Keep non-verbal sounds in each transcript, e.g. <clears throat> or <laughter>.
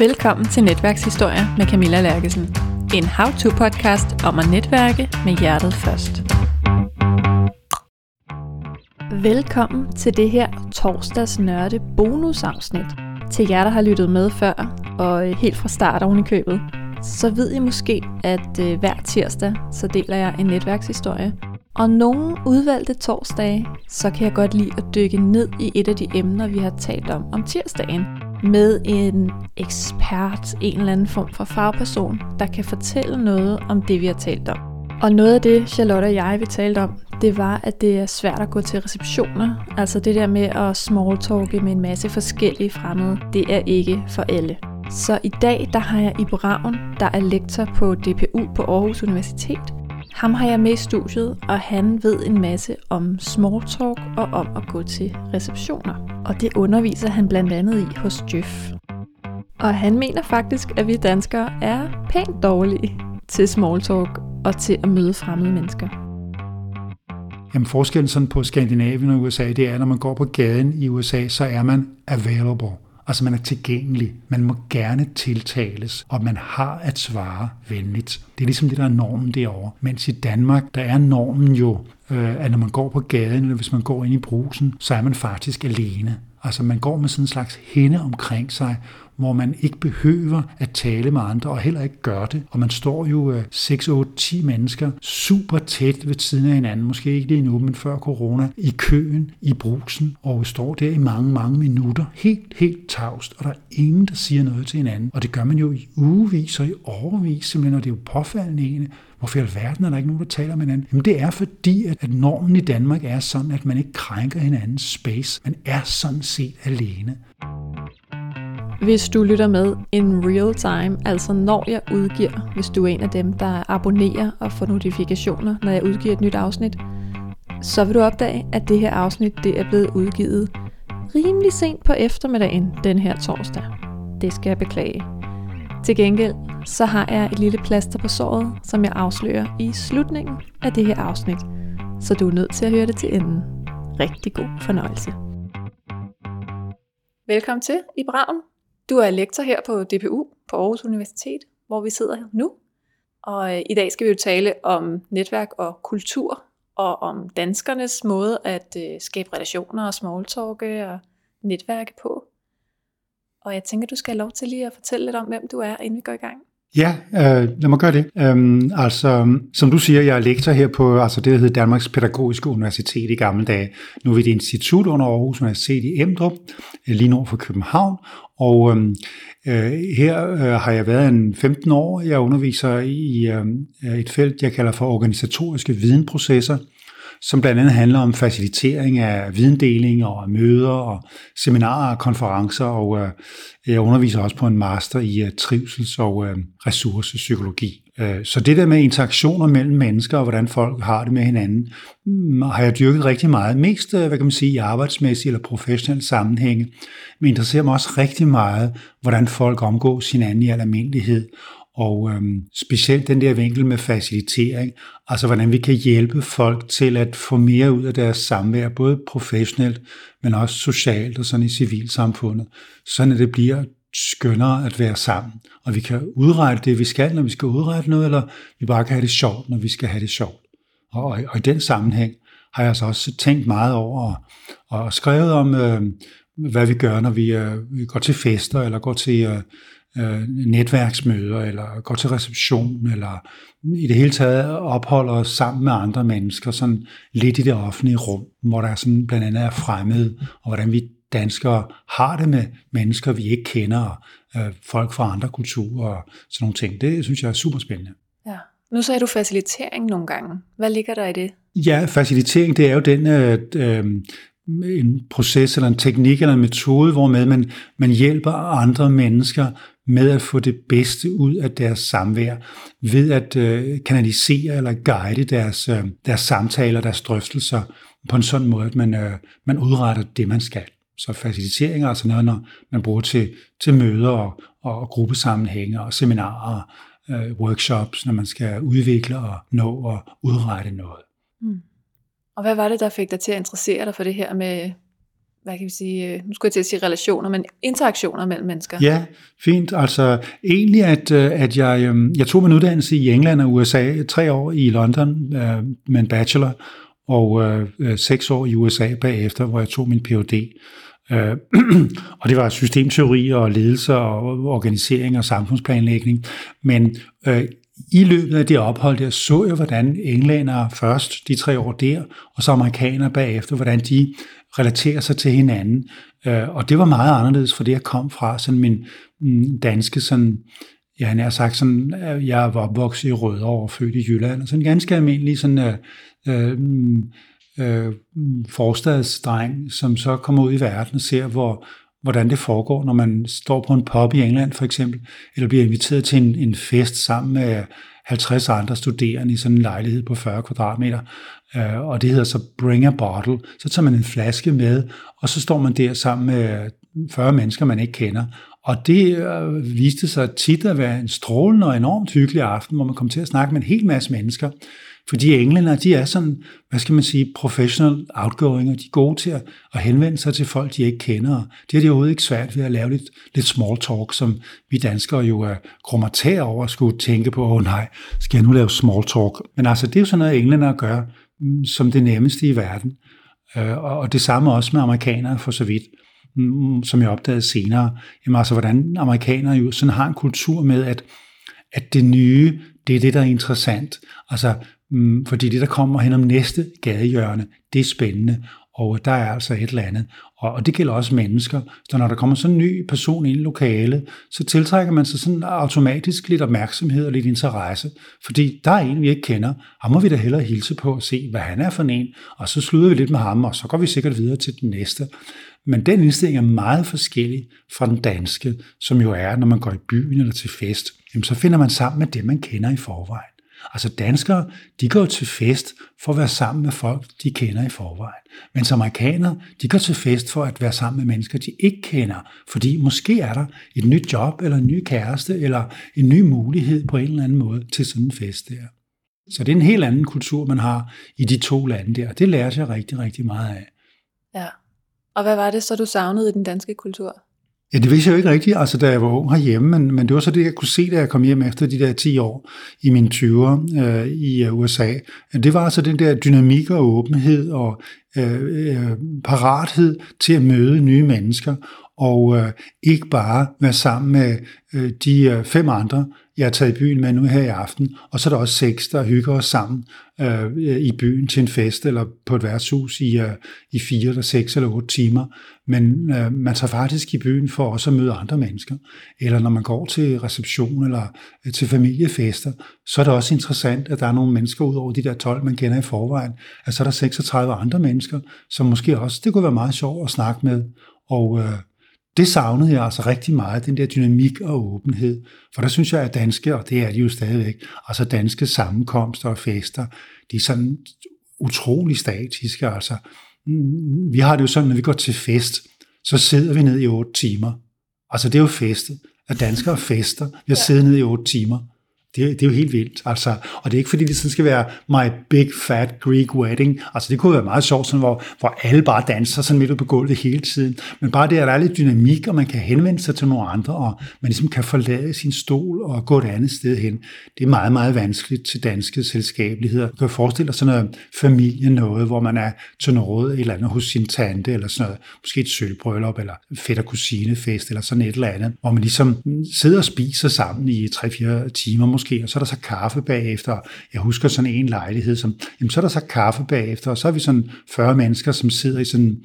Velkommen til Netværkshistorie med Camilla Lærkesen. En how-to-podcast om at netværke med hjertet først. Velkommen til det her torsdags nørde bonusafsnit. Til jer, der har lyttet med før, og helt fra start oven i købet, så ved I måske, at øh, hver tirsdag, så deler jeg en netværkshistorie. Og nogle udvalgte torsdage, så kan jeg godt lide at dykke ned i et af de emner, vi har talt om om tirsdagen med en ekspert, en eller anden form for fagperson, der kan fortælle noget om det, vi har talt om. Og noget af det, Charlotte og jeg vi talte om, det var, at det er svært at gå til receptioner. Altså det der med at smalltalke med en masse forskellige fremmede, det er ikke for alle. Så i dag, der har jeg i Ravn, der er lektor på DPU på Aarhus Universitet. Ham har jeg med i studiet, og han ved en masse om small talk og om at gå til receptioner. Og det underviser han blandt andet i hos Jeff. Og han mener faktisk, at vi danskere er pænt dårlige til small talk og til at møde fremmede mennesker. Jamen forskellen sådan på Skandinavien og USA, det er, at når man går på gaden i USA, så er man available. Altså man er tilgængelig, man må gerne tiltales, og man har at svare venligt. Det er ligesom det, der er normen derovre. Mens i Danmark, der er normen jo, øh, at når man går på gaden, eller hvis man går ind i brusen, så er man faktisk alene. Altså man går med sådan en slags hende omkring sig, hvor man ikke behøver at tale med andre, og heller ikke gør det. Og man står jo 6, 8, 10 mennesker super tæt ved siden af hinanden, måske ikke lige nu, men før corona, i køen, i brusen, og står der i mange, mange minutter, helt, helt tavst, og der er ingen, der siger noget til hinanden. Og det gør man jo i ugevis og i overvis, simpelthen, og det er jo påfaldende ene. Hvorfor i alverden er der ikke nogen, der taler med hinanden? Jamen det er fordi, at normen i Danmark er sådan, at man ikke krænker hinandens space. Man er sådan set alene. Hvis du lytter med in real time, altså når jeg udgiver, hvis du er en af dem, der abonnerer og får notifikationer, når jeg udgiver et nyt afsnit, så vil du opdage, at det her afsnit det er blevet udgivet rimelig sent på eftermiddagen den her torsdag. Det skal jeg beklage. Til gengæld så har jeg et lille plaster på såret, som jeg afslører i slutningen af det her afsnit, så du er nødt til at høre det til enden. Rigtig god fornøjelse. Velkommen til i Braun. Du er lektor her på DPU på Aarhus Universitet, hvor vi sidder nu. Og øh, i dag skal vi jo tale om netværk og kultur, og om danskernes måde at øh, skabe relationer og smalltalke og netværke på. Og jeg tænker, du skal have lov til lige at fortælle lidt om, hvem du er, inden vi går i gang. Ja, øh, lad mig gøre det. Øhm, altså, som du siger, jeg er lektor her på altså det, der hedder Danmarks Pædagogiske Universitet i gamle dage. Nu er vi et institut under Aarhus Universitet i Emdrup, øh, lige nord for København. Og øhm, øh, her øh, har jeg været en 15 år. Jeg underviser i øh, et felt, jeg kalder for organisatoriske videnprocesser som blandt andet handler om facilitering af videndeling og møder og seminarer og konferencer, og øh, jeg underviser også på en master i øh, trivsels- og øh, ressourcepsykologi. Øh, så det der med interaktioner mellem mennesker og hvordan folk har det med hinanden, mm, har jeg dyrket rigtig meget. Mest, øh, hvad kan man sige, i arbejdsmæssige eller professionelle sammenhænge, men interesserer mig også rigtig meget, hvordan folk omgås hinanden i al almindelighed, og øhm, specielt den der vinkel med facilitering, altså hvordan vi kan hjælpe folk til at få mere ud af deres samvær, både professionelt, men også socialt og sådan i civilsamfundet, sådan at det bliver skønnere at være sammen. Og vi kan udrette det, vi skal, når vi skal udrette noget, eller vi bare kan have det sjovt, når vi skal have det sjovt. Og, og, og i den sammenhæng har jeg altså også tænkt meget over og, og skrevet om, øh, hvad vi gør, når vi, øh, vi går til fester, eller går til øh, øh, netværksmøder, eller går til reception, eller i det hele taget opholder os sammen med andre mennesker, sådan lidt i det offentlige rum, hvor der sådan blandt andet er fremmed, og hvordan vi danskere har det med mennesker, vi ikke kender, øh, folk fra andre kulturer og sådan nogle ting. Det synes jeg er super spændende. Ja. Nu sagde du facilitering nogle gange. Hvad ligger der i det? Ja, facilitering, det er jo den øh, øh, en proces eller en teknik eller en metode, hvor man, man hjælper andre mennesker med at få det bedste ud af deres samvær, ved at øh, kanalisere eller guide deres, øh, deres samtaler, deres drøftelser på en sådan måde, at man, øh, man udretter det, man skal. Så facilitering er altså noget, når man bruger til, til møder og, og gruppesammenhænge og seminarer, øh, workshops, når man skal udvikle og nå og udrette noget. Mm. Og hvad var det, der fik dig til at interessere dig for det her med hvad kan vi sige, øh, nu skulle jeg til at sige relationer, men interaktioner mellem mennesker. Ja, fint. Altså egentlig, at, øh, at jeg, øhm, jeg tog min uddannelse i England og USA, tre år i London øh, med en bachelor, og øh, seks år i USA bagefter, hvor jeg tog min Ph.D. Øh, <clears throat> og det var systemteori og ledelse og organisering og samfundsplanlægning. Men øh, i løbet af det ophold der, så jeg, hvordan englænder først, de tre år der, og så amerikanere bagefter, hvordan de relaterer sig til hinanden. Øh, og det var meget anderledes for det, jeg kom fra, sådan min mm, danske, sådan, ja, han har sagt sådan, øh, jeg var opvokset i Rødovre og født i Jylland, og sådan en ganske almindelig sådan, øh, øh, mm, øh, mm, forstadsdreng, som så kommer ud i verden og ser, hvor, hvordan det foregår, når man står på en pub i England for eksempel, eller bliver inviteret til en, en fest sammen med 50 andre studerende i sådan en lejlighed på 40 kvadratmeter, øh, og det hedder så Bring a Bottle. Så tager man en flaske med, og så står man der sammen med 40 mennesker, man ikke kender. Og det øh, viste sig tit at være en strålende og enormt hyggelig aften, hvor man kom til at snakke med en hel masse mennesker. Fordi englænder, de er sådan, hvad skal man sige, professional outgoing, og de er gode til at, at henvende sig til folk, de ikke kender. Det er de overhovedet ikke svært ved at lave lidt, lidt small talk, som vi danskere jo er kromatære over at skulle tænke på, åh oh, nej, skal jeg nu lave small talk? Men altså, det er jo sådan noget, englænder gør mm, som det nemmeste i verden. Øh, og det samme også med amerikanere for så vidt mm, som jeg opdagede senere. Jamen altså, hvordan amerikanere jo sådan har en kultur med, at, at det nye, det er det, der er interessant. Altså, Mm, fordi det, der kommer hen om næste gadehjørne, det er spændende, og der er altså et eller andet. Og, og det gælder også mennesker. Så når der kommer sådan en ny person ind i lokalet, så tiltrækker man sig sådan automatisk lidt opmærksomhed og lidt interesse. Fordi der er en, vi ikke kender. Ham må vi da hellere hilse på og se, hvad han er for en. Og så slutter vi lidt med ham, og så går vi sikkert videre til den næste. Men den indstilling er meget forskellig fra den danske, som jo er, når man går i byen eller til fest. Jamen, så finder man sammen med det, man kender i forvejen. Altså danskere, de går til fest for at være sammen med folk, de kender i forvejen. Mens amerikanere, de går til fest for at være sammen med mennesker, de ikke kender. Fordi måske er der et nyt job, eller en ny kæreste, eller en ny mulighed på en eller anden måde til sådan en fest der. Så det er en helt anden kultur, man har i de to lande der. Det lærer jeg rigtig, rigtig meget af. Ja. Og hvad var det så, du savnede i den danske kultur? Ja, det vidste jeg jo ikke rigtigt, altså da jeg var ung herhjemme, men, men det var så det, jeg kunne se, da jeg kom hjem efter de der 10 år i mine 20'er øh, i øh, USA. Det var altså den der dynamik og åbenhed og øh, øh, parathed til at møde nye mennesker, og øh, ikke bare være sammen med øh, de øh, fem andre, jeg har taget i byen med nu her i aften, og så er der også seks, der hygger os sammen øh, i byen til en fest eller på et værtshus i, øh, i fire eller seks eller otte timer. Men øh, man tager faktisk i byen for også at møde andre mennesker. Eller når man går til reception eller øh, til familiefester, så er det også interessant, at der er nogle mennesker ud over de der 12, man kender i forvejen. Altså er der 36 andre mennesker, som måske også, det kunne være meget sjovt at snakke med. Og øh, det savnede jeg altså rigtig meget, den der dynamik og åbenhed. For der synes jeg, at danske, og det er de jo stadigvæk, altså danske sammenkomster og fester, de er sådan utrolig statiske. Altså, vi har det jo sådan, når vi går til fest, så sidder vi ned i otte timer. Altså det er jo feste, at danskere fester. Vi har ja. siddet ned i otte timer. Det, det er jo helt vildt. Altså, og det er ikke fordi, det sådan skal være my big fat Greek wedding. Altså det kunne være meget sjovt, sådan, hvor, hvor alle bare danser sådan midt på gulvet hele tiden. Men bare det, at der er lidt dynamik, og man kan henvende sig til nogle andre, og man ligesom kan forlade sin stol og gå et andet sted hen. Det er meget, meget vanskeligt til danske selskabeligheder. Du kan forestille dig sådan noget familie noget, hvor man er til noget et eller andet hos sin tante, eller sådan noget, måske et sølvbrøllup, eller fætter kusinefest, eller sådan et eller andet, hvor man ligesom sidder og spiser sammen i 3-4 timer måske, og så er der så kaffe bagefter. Jeg husker sådan en lejlighed, som, jamen, så er der så kaffe bagefter, og så er vi sådan 40 mennesker, som sidder i sådan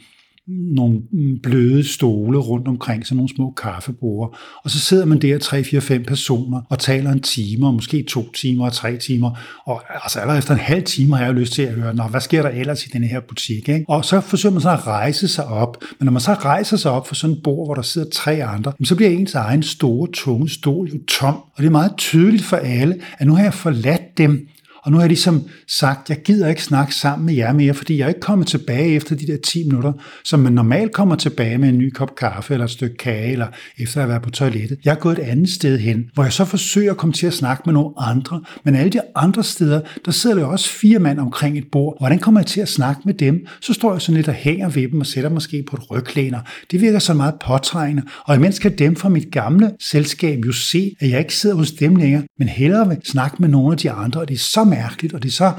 nogle bløde stole rundt omkring, sådan nogle små kaffebord. Og så sidder man der, tre, fire, fem personer, og taler en time, og måske to timer og tre timer. Og altså allerede efter en halv time har jeg lyst til at høre, Nå, hvad sker der ellers i den her butik? Ikke? Og så forsøger man så at rejse sig op. Men når man så rejser sig op for sådan et bord, hvor der sidder tre andre, så bliver ens egen store, tunge stol jo tom. Og det er meget tydeligt for alle, at nu har jeg forladt dem, og nu har jeg ligesom sagt, jeg gider ikke snakke sammen med jer mere, fordi jeg er ikke kommet tilbage efter de der 10 minutter, som man normalt kommer tilbage med en ny kop kaffe eller et stykke kage, eller efter at have været på toilettet. Jeg er gået et andet sted hen, hvor jeg så forsøger at komme til at snakke med nogle andre, men alle de andre steder, der sidder der også fire mand omkring et bord. Hvordan kommer jeg til at snakke med dem? Så står jeg sådan lidt og hænger ved dem og sætter måske på et ryglæner. Det virker så meget påtrængende, og imens kan dem fra mit gamle selskab jo se, at jeg ikke sidder hos dem længere, men hellere vil snakke med nogle af de andre, og det er så mærkeligt, og det er så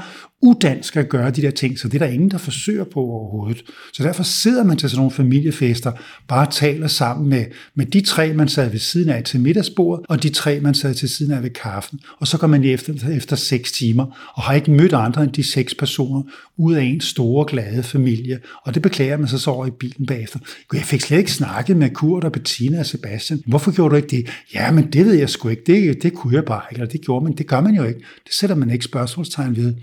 udansk at gøre de der ting, så det er der ingen, der forsøger på overhovedet. Så derfor sidder man til sådan nogle familiefester, bare taler sammen med, med de tre, man sad ved siden af til middagsbordet, og de tre, man sad til siden af ved kaffen. Og så går man lige efter, efter seks timer, og har ikke mødt andre end de seks personer, ud af en store, glade familie. Og det beklager man sig så over i bilen bagefter. Jeg fik slet ikke snakket med Kurt og Bettina og Sebastian. Hvorfor gjorde du ikke det? Ja, men det ved jeg sgu ikke. Det, det kunne jeg bare ikke, eller det gjorde man. Det gør man jo ikke. Det sætter man ikke spørgsmålstegn ved.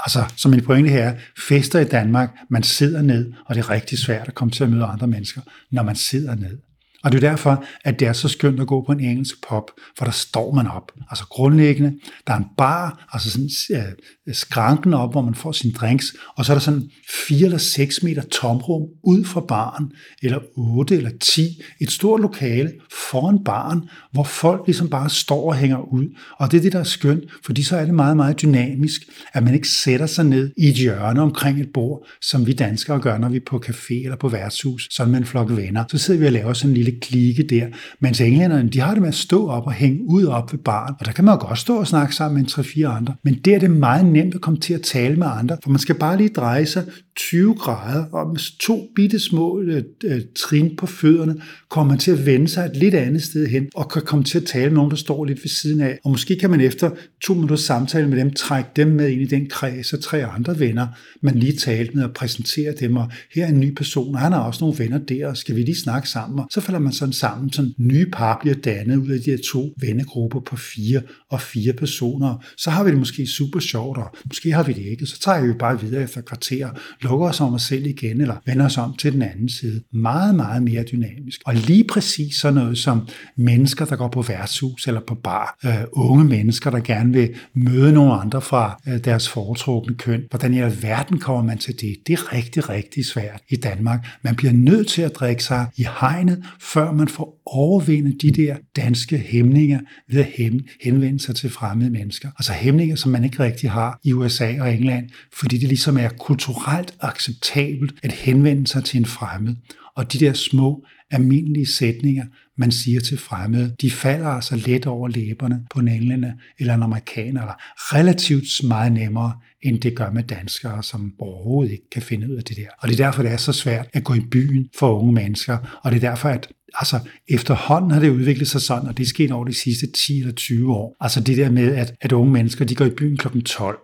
Altså, som min pointe her, fester i Danmark, man sidder ned, og det er rigtig svært at komme til at møde andre mennesker, når man sidder ned. Og det er derfor, at det er så skønt at gå på en engelsk pop, for der står man op. Altså grundlæggende, der er en bar, altså sådan øh, skranken op, hvor man får sine drinks, og så er der sådan 4 eller 6 meter tomrum ud fra baren, eller 8 eller 10, et stort lokale foran baren, hvor folk ligesom bare står og hænger ud. Og det er det, der er skønt, fordi så er det meget, meget dynamisk, at man ikke sætter sig ned i et hjørne omkring et bord, som vi danskere gør, når vi er på café eller på værtshus, sådan med en flok venner. Så sidder vi og laver sådan en lille klikke der, mens englænderne, de har det med at stå op og hænge ud op ved baren, og der kan man jo godt stå og snakke sammen med en 3-4 andre, men der er det meget nemt at komme til at tale med andre, for man skal bare lige dreje sig 20 grader, og med to bitte små øh, øh, trin på fødderne, kommer man til at vende sig et lidt andet sted hen, og kan komme til at tale med nogen, der står lidt ved siden af. Og måske kan man efter to minutters samtale med dem, trække dem med ind i den kreds af tre andre venner, man lige talte med og præsentere dem, og her er en ny person, og han har også nogle venner der, og skal vi lige snakke sammen? Og så falder man sådan sammen, sådan nye par bliver dannet ud af de her to vennegrupper på fire og fire personer. Så har vi det måske super sjovt, og måske har vi det ikke. Så tager vi bare videre efter kvarter, lukker os om os selv igen, eller vender os om til den anden side. Meget, meget mere dynamisk. Og lige præcis sådan noget som mennesker, der går på værtshus eller på bar, øh, unge mennesker, der gerne vil møde nogle andre fra øh, deres foretrukne køn. Hvordan i alverden kommer man til det? Det er rigtig, rigtig svært i Danmark. Man bliver nødt til at drikke sig i hegnet, før man får overvindet de der danske hæmninger ved at henvende sig til fremmede mennesker. Altså hæmninger, som man ikke rigtig har i USA og England, fordi det ligesom er kulturelt acceptabelt at henvende sig til en fremmed. Og de der små, almindelige sætninger, man siger til fremmede, de falder altså let over læberne på en englænder eller en amerikaner, eller relativt meget nemmere, end det gør med danskere, som overhovedet ikke kan finde ud af det der. Og det er derfor, det er så svært at gå i byen for unge mennesker, og det er derfor, at altså efterhånden har det udviklet sig sådan, og det er sket over de sidste 10 eller 20 år. Altså det der med, at, at unge mennesker, de går i byen kl. 12,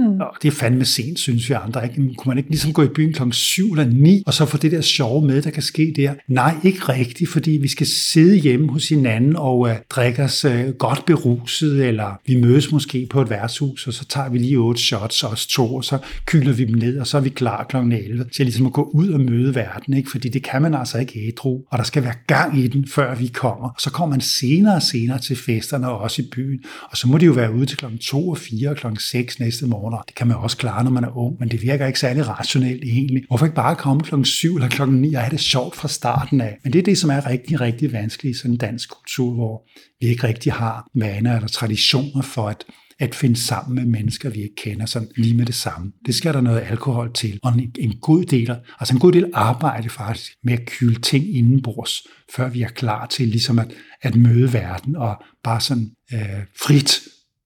Mm. Og det er fandme sent, synes vi andre. Ikke? Kunne man ikke ligesom gå i byen klokken 7 eller 9, og så få det der sjove med, der kan ske der? Nej, ikke rigtigt, fordi vi skal sidde hjemme hos hinanden og uh, drikke os uh, godt beruset, eller vi mødes måske på et værtshus, og så tager vi lige otte shots, os to, og så kyler vi dem ned, og så er vi klar klokken 11 til ligesom at gå ud og møde verden, ikke? fordi det kan man altså ikke ædru, og der skal være gang i den, før vi kommer. Så kommer man senere og senere til festerne, og også i byen, og så må det jo være ude til klokken 2 og 4 og klokken 6 næste morgen, morgener. Det kan man også klare, når man er ung, men det virker ikke særlig rationelt egentlig. Hvorfor ikke bare komme klokken 7 eller klokken 9 og have det sjovt fra starten af? Men det er det, som er rigtig, rigtig vanskeligt i sådan en dansk kultur, hvor vi ikke rigtig har vaner eller traditioner for at at finde sammen med mennesker, vi ikke kender, som lige med det samme. Det skal der noget alkohol til, og en, en god del, altså en god del arbejde faktisk med at kyle ting indenbords, før vi er klar til ligesom at, at møde verden og bare sådan øh, frit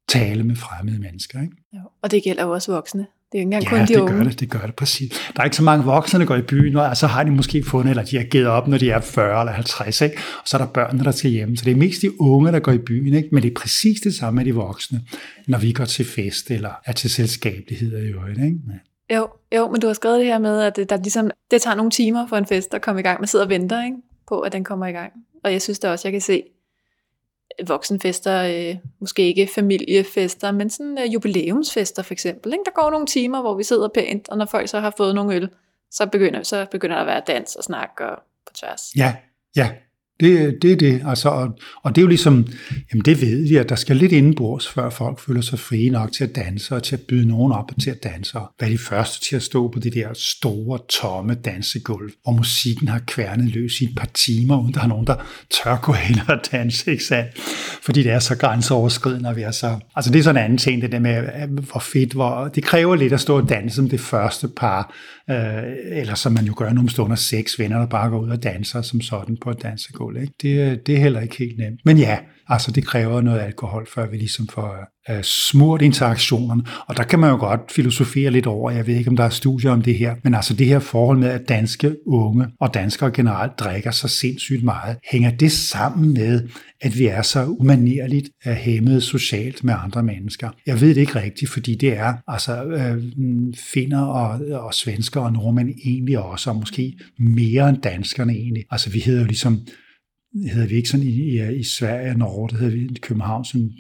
tale med fremmede mennesker. Ikke? Ja, og det gælder jo også voksne. Det er ikke engang ja, kun de det unge. gør det, det gør det præcis. Der er ikke så mange voksne, der går i byen, og så har de måske fundet, eller de har givet op, når de er 40 eller 50, ikke? og så er der børnene, der skal hjem. Så det er mest de unge, der går i byen, ikke? men det er præcis det samme med de voksne, når vi går til fest, eller er til selskabelighed i øvrigt. Ikke? Ja. Jo, jo, men du har skrevet det her med, at det, der ligesom, det tager nogle timer for en fest at komme i gang. Man sidder og venter ikke? på, at den kommer i gang. Og jeg synes da også, jeg kan se, voksenfester, øh, måske ikke familiefester, men sådan øh, jubilæumsfester for eksempel. Ikke? Der går nogle timer, hvor vi sidder pænt, og når folk så har fået nogle øl, så begynder, så begynder der at være dans og snak og på tværs. Ja, ja, det, det er det, altså, og, og det er jo ligesom, jamen det ved vi, at der skal lidt indenbords, før folk føler sig frie nok til at danse, og til at byde nogen op og til at danse, og være de første til at stå på det der store, tomme dansegulv, hvor musikken har kværnet løs i et par timer, uden der er nogen, der tør gå hen og danse, ikke sandt? Fordi det er så grænseoverskridende at være så... Altså det er sådan en anden ting, det der med, hvor fedt, hvor... Det kræver lidt at stå og danse som det første par, øh, eller som man jo gør når man står under seks venner, der bare går ud og danser som sådan på et dansegulv, ikke? Det, det er heller ikke helt nemt. Men ja, altså det kræver noget alkohol, før vi ligesom får uh, smurt interaktionerne. Og der kan man jo godt filosofere lidt over, jeg ved ikke, om der er studier om det her, men altså det her forhold med, at danske unge og danskere generelt drikker så sindssygt meget, hænger det sammen med, at vi er så umanerligt uh, hæmmet socialt med andre mennesker? Jeg ved det ikke rigtigt, fordi det er altså øh, uh, finner og, og svensker og nordmænd egentlig også, og måske mere end danskerne egentlig. Altså vi hedder jo ligesom hedder vi ikke sådan i, i, i Sverige og Norge, det hedder vi i København, sådan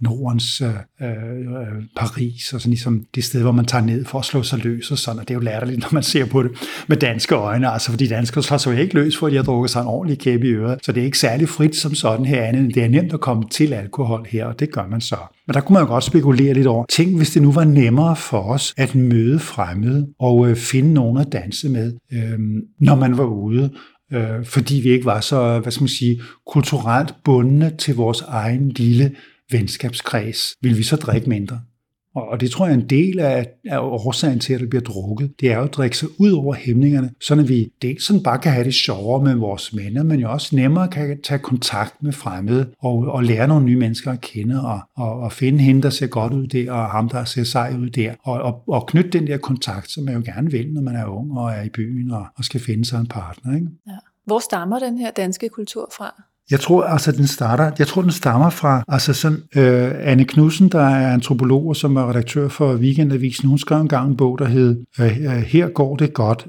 Nordens øh, øh, Paris, og sådan ligesom det sted, hvor man tager ned for at slå sig løs og sådan, og det er jo latterligt, når man ser på det med danske øjne, altså fordi danskere slår sig jo ikke løs, for at de har drukket sig en ordentlig kæbe i øret, så det er ikke særlig frit som sådan her andet, det er nemt at komme til alkohol her, og det gør man så. Men der kunne man jo godt spekulere lidt over, tænk hvis det nu var nemmere for os at møde fremmede og øh, finde nogen at danse med, øh, når man var ude, øh, fordi vi ikke var så, hvad skal man sige, kulturelt bundne til vores egen lille venskabskreds, vil vi så drikke mindre. Og det tror jeg er en del af, af årsagen til, at det bliver drukket. Det er jo at drikke sig ud over hæmningerne, så vi dels sådan bare kan have det sjovere med vores venner, men jo også nemmere kan tage kontakt med fremmede og, og lære nogle nye mennesker at kende og, og, og finde hende, der ser godt ud der, og ham, der ser sej ud der. Og, og, og knytte den der kontakt, som man jo gerne vil, når man er ung og er i byen og, og skal finde sig en partner. Ikke? Ja. Hvor stammer den her danske kultur fra? Jeg tror altså, den starter, jeg tror, den stammer fra, altså sådan, øh, Anne Knudsen, der er antropolog og som er redaktør for Weekendavisen, hun skrev en gang en bog, der hed øh, Her går det godt,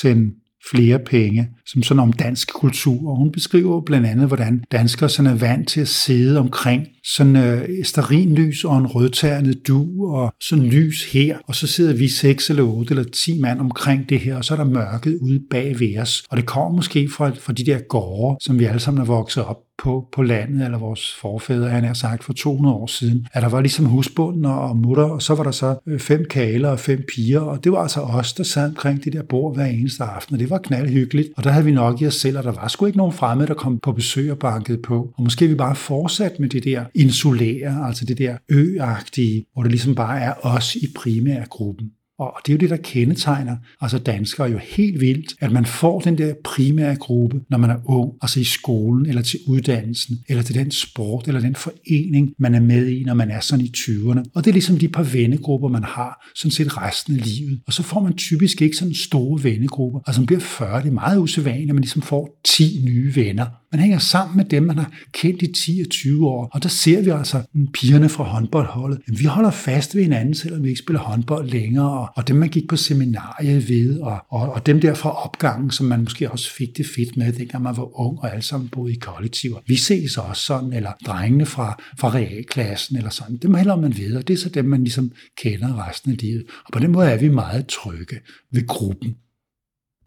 send flere penge, som sådan om dansk kultur. Og hun beskriver blandt andet, hvordan danskere sådan er vant til at sidde omkring sådan øh, lys og en rødternet du og sådan lys her. Og så sidder vi seks eller otte eller ti mand omkring det her, og så er der mørket ude bag ved os. Og det kommer måske fra, fra de der gårde, som vi alle sammen er vokset op på, på landet, eller vores forfædre, han har sagt, for 200 år siden, at der var ligesom husbunden og mutter, og så var der så øh, fem kaler og fem piger, og det var altså os, der sad omkring det der bord hver eneste aften, og det var knaldhyggeligt, og der havde vi nok i os selv, og der var sgu ikke nogen fremmede, der kom på besøg og bankede på, og måske vi bare fortsat med det der insulære, altså det der øagtige, hvor det ligesom bare er os i primærgruppen. Og det er jo det, der kendetegner altså danskere jo helt vildt, at man får den der primære gruppe, når man er ung, altså i skolen, eller til uddannelsen, eller til den sport, eller den forening, man er med i, når man er sådan i 20'erne. Og det er ligesom de par vennegrupper, man har, sådan set resten af livet. Og så får man typisk ikke sådan store vennegrupper. Altså man bliver 40, det er meget usædvanligt, at man ligesom får 10 nye venner. Man hænger sammen med dem, man har kendt i 10 og 20 år. Og der ser vi altså pigerne fra håndboldholdet. Jamen, vi holder fast ved hinanden, selvom vi ikke spiller håndbold længere. Og, dem, man gik på seminariet ved, og, og, og dem der fra opgangen, som man måske også fik det fedt med, dengang man var ung og alle sammen boede i kollektiver. Vi ses også sådan, eller drengene fra, fra realklassen, eller sådan. Dem hælder man ved, og det er så dem, man ligesom kender resten af livet. Og på den måde er vi meget trygge ved gruppen.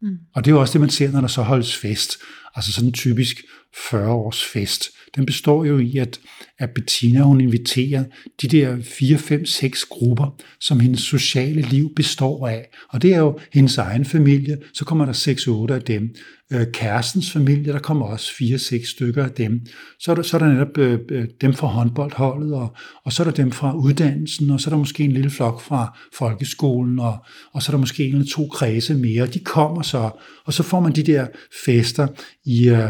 Mm. Og det er jo også det, man ser, når der så holdes fest. Altså sådan en typisk 40-års fest. Den består jo i, at, at Bettina hun inviterer de der 4, 5, 6 grupper, som hendes sociale liv består af. Og det er jo hendes egen familie, så kommer der 6, 8 af dem. Øh, kærestens familie, der kommer også 4, 6 stykker af dem. Så er der, så er der netop øh, øh, dem fra håndboldholdet, og, og så er der dem fra uddannelsen, og så er der måske en lille flok fra folkeskolen, og, og så er der måske en eller to kredse mere. De kommer så, og så får man de der fester i øh,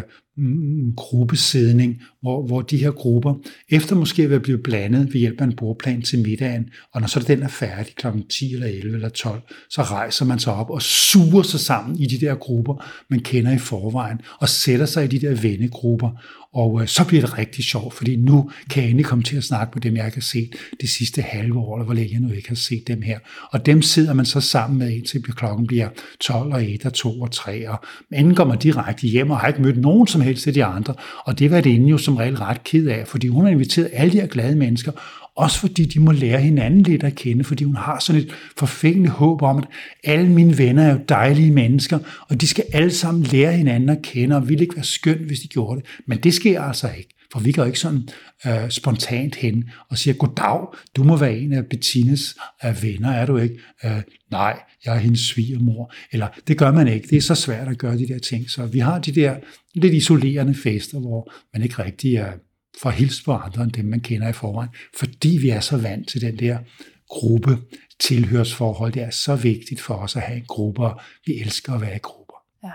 gruppesædning, hvor, hvor de her grupper, efter måske at være blevet blandet ved hjælp af en bordplan til middagen, og når så den er færdig kl. 10 eller 11 eller 12, så rejser man sig op og suger sig sammen i de der grupper, man kender i forvejen, og sætter sig i de der vennegrupper, og øh, så bliver det rigtig sjovt, fordi nu kan jeg endelig komme til at snakke med dem, jeg har set det sidste halve år, eller hvor længe jeg nu ikke har set dem her. Og dem sidder man så sammen med, indtil klokken bliver 12 og 1 og 2 og 3. Og enden går man direkte hjem og har ikke mødt nogen som helst af de andre. Og det var det inde jo som regel ret ked af, fordi hun har inviteret alle de her glade mennesker, også fordi de må lære hinanden lidt at kende, fordi hun har sådan et forfængeligt håb om, at alle mine venner er jo dejlige mennesker, og de skal alle sammen lære hinanden at kende, og ville ikke være skønt, hvis de gjorde det. Men det sker altså ikke. For vi går ikke sådan øh, spontant hen og siger, goddag, du må være en af Bettines øh, venner, er du ikke? Øh, nej, jeg er hendes svigermor. Eller det gør man ikke. Det er så svært at gøre de der ting. Så vi har de der lidt isolerende fester, hvor man ikke rigtig er for at hilse på andre end dem, man kender i forvejen, fordi vi er så vant til den der gruppe tilhørsforhold. Det er så vigtigt for os at have en gruppe, og vi elsker at være i grupper. Ja.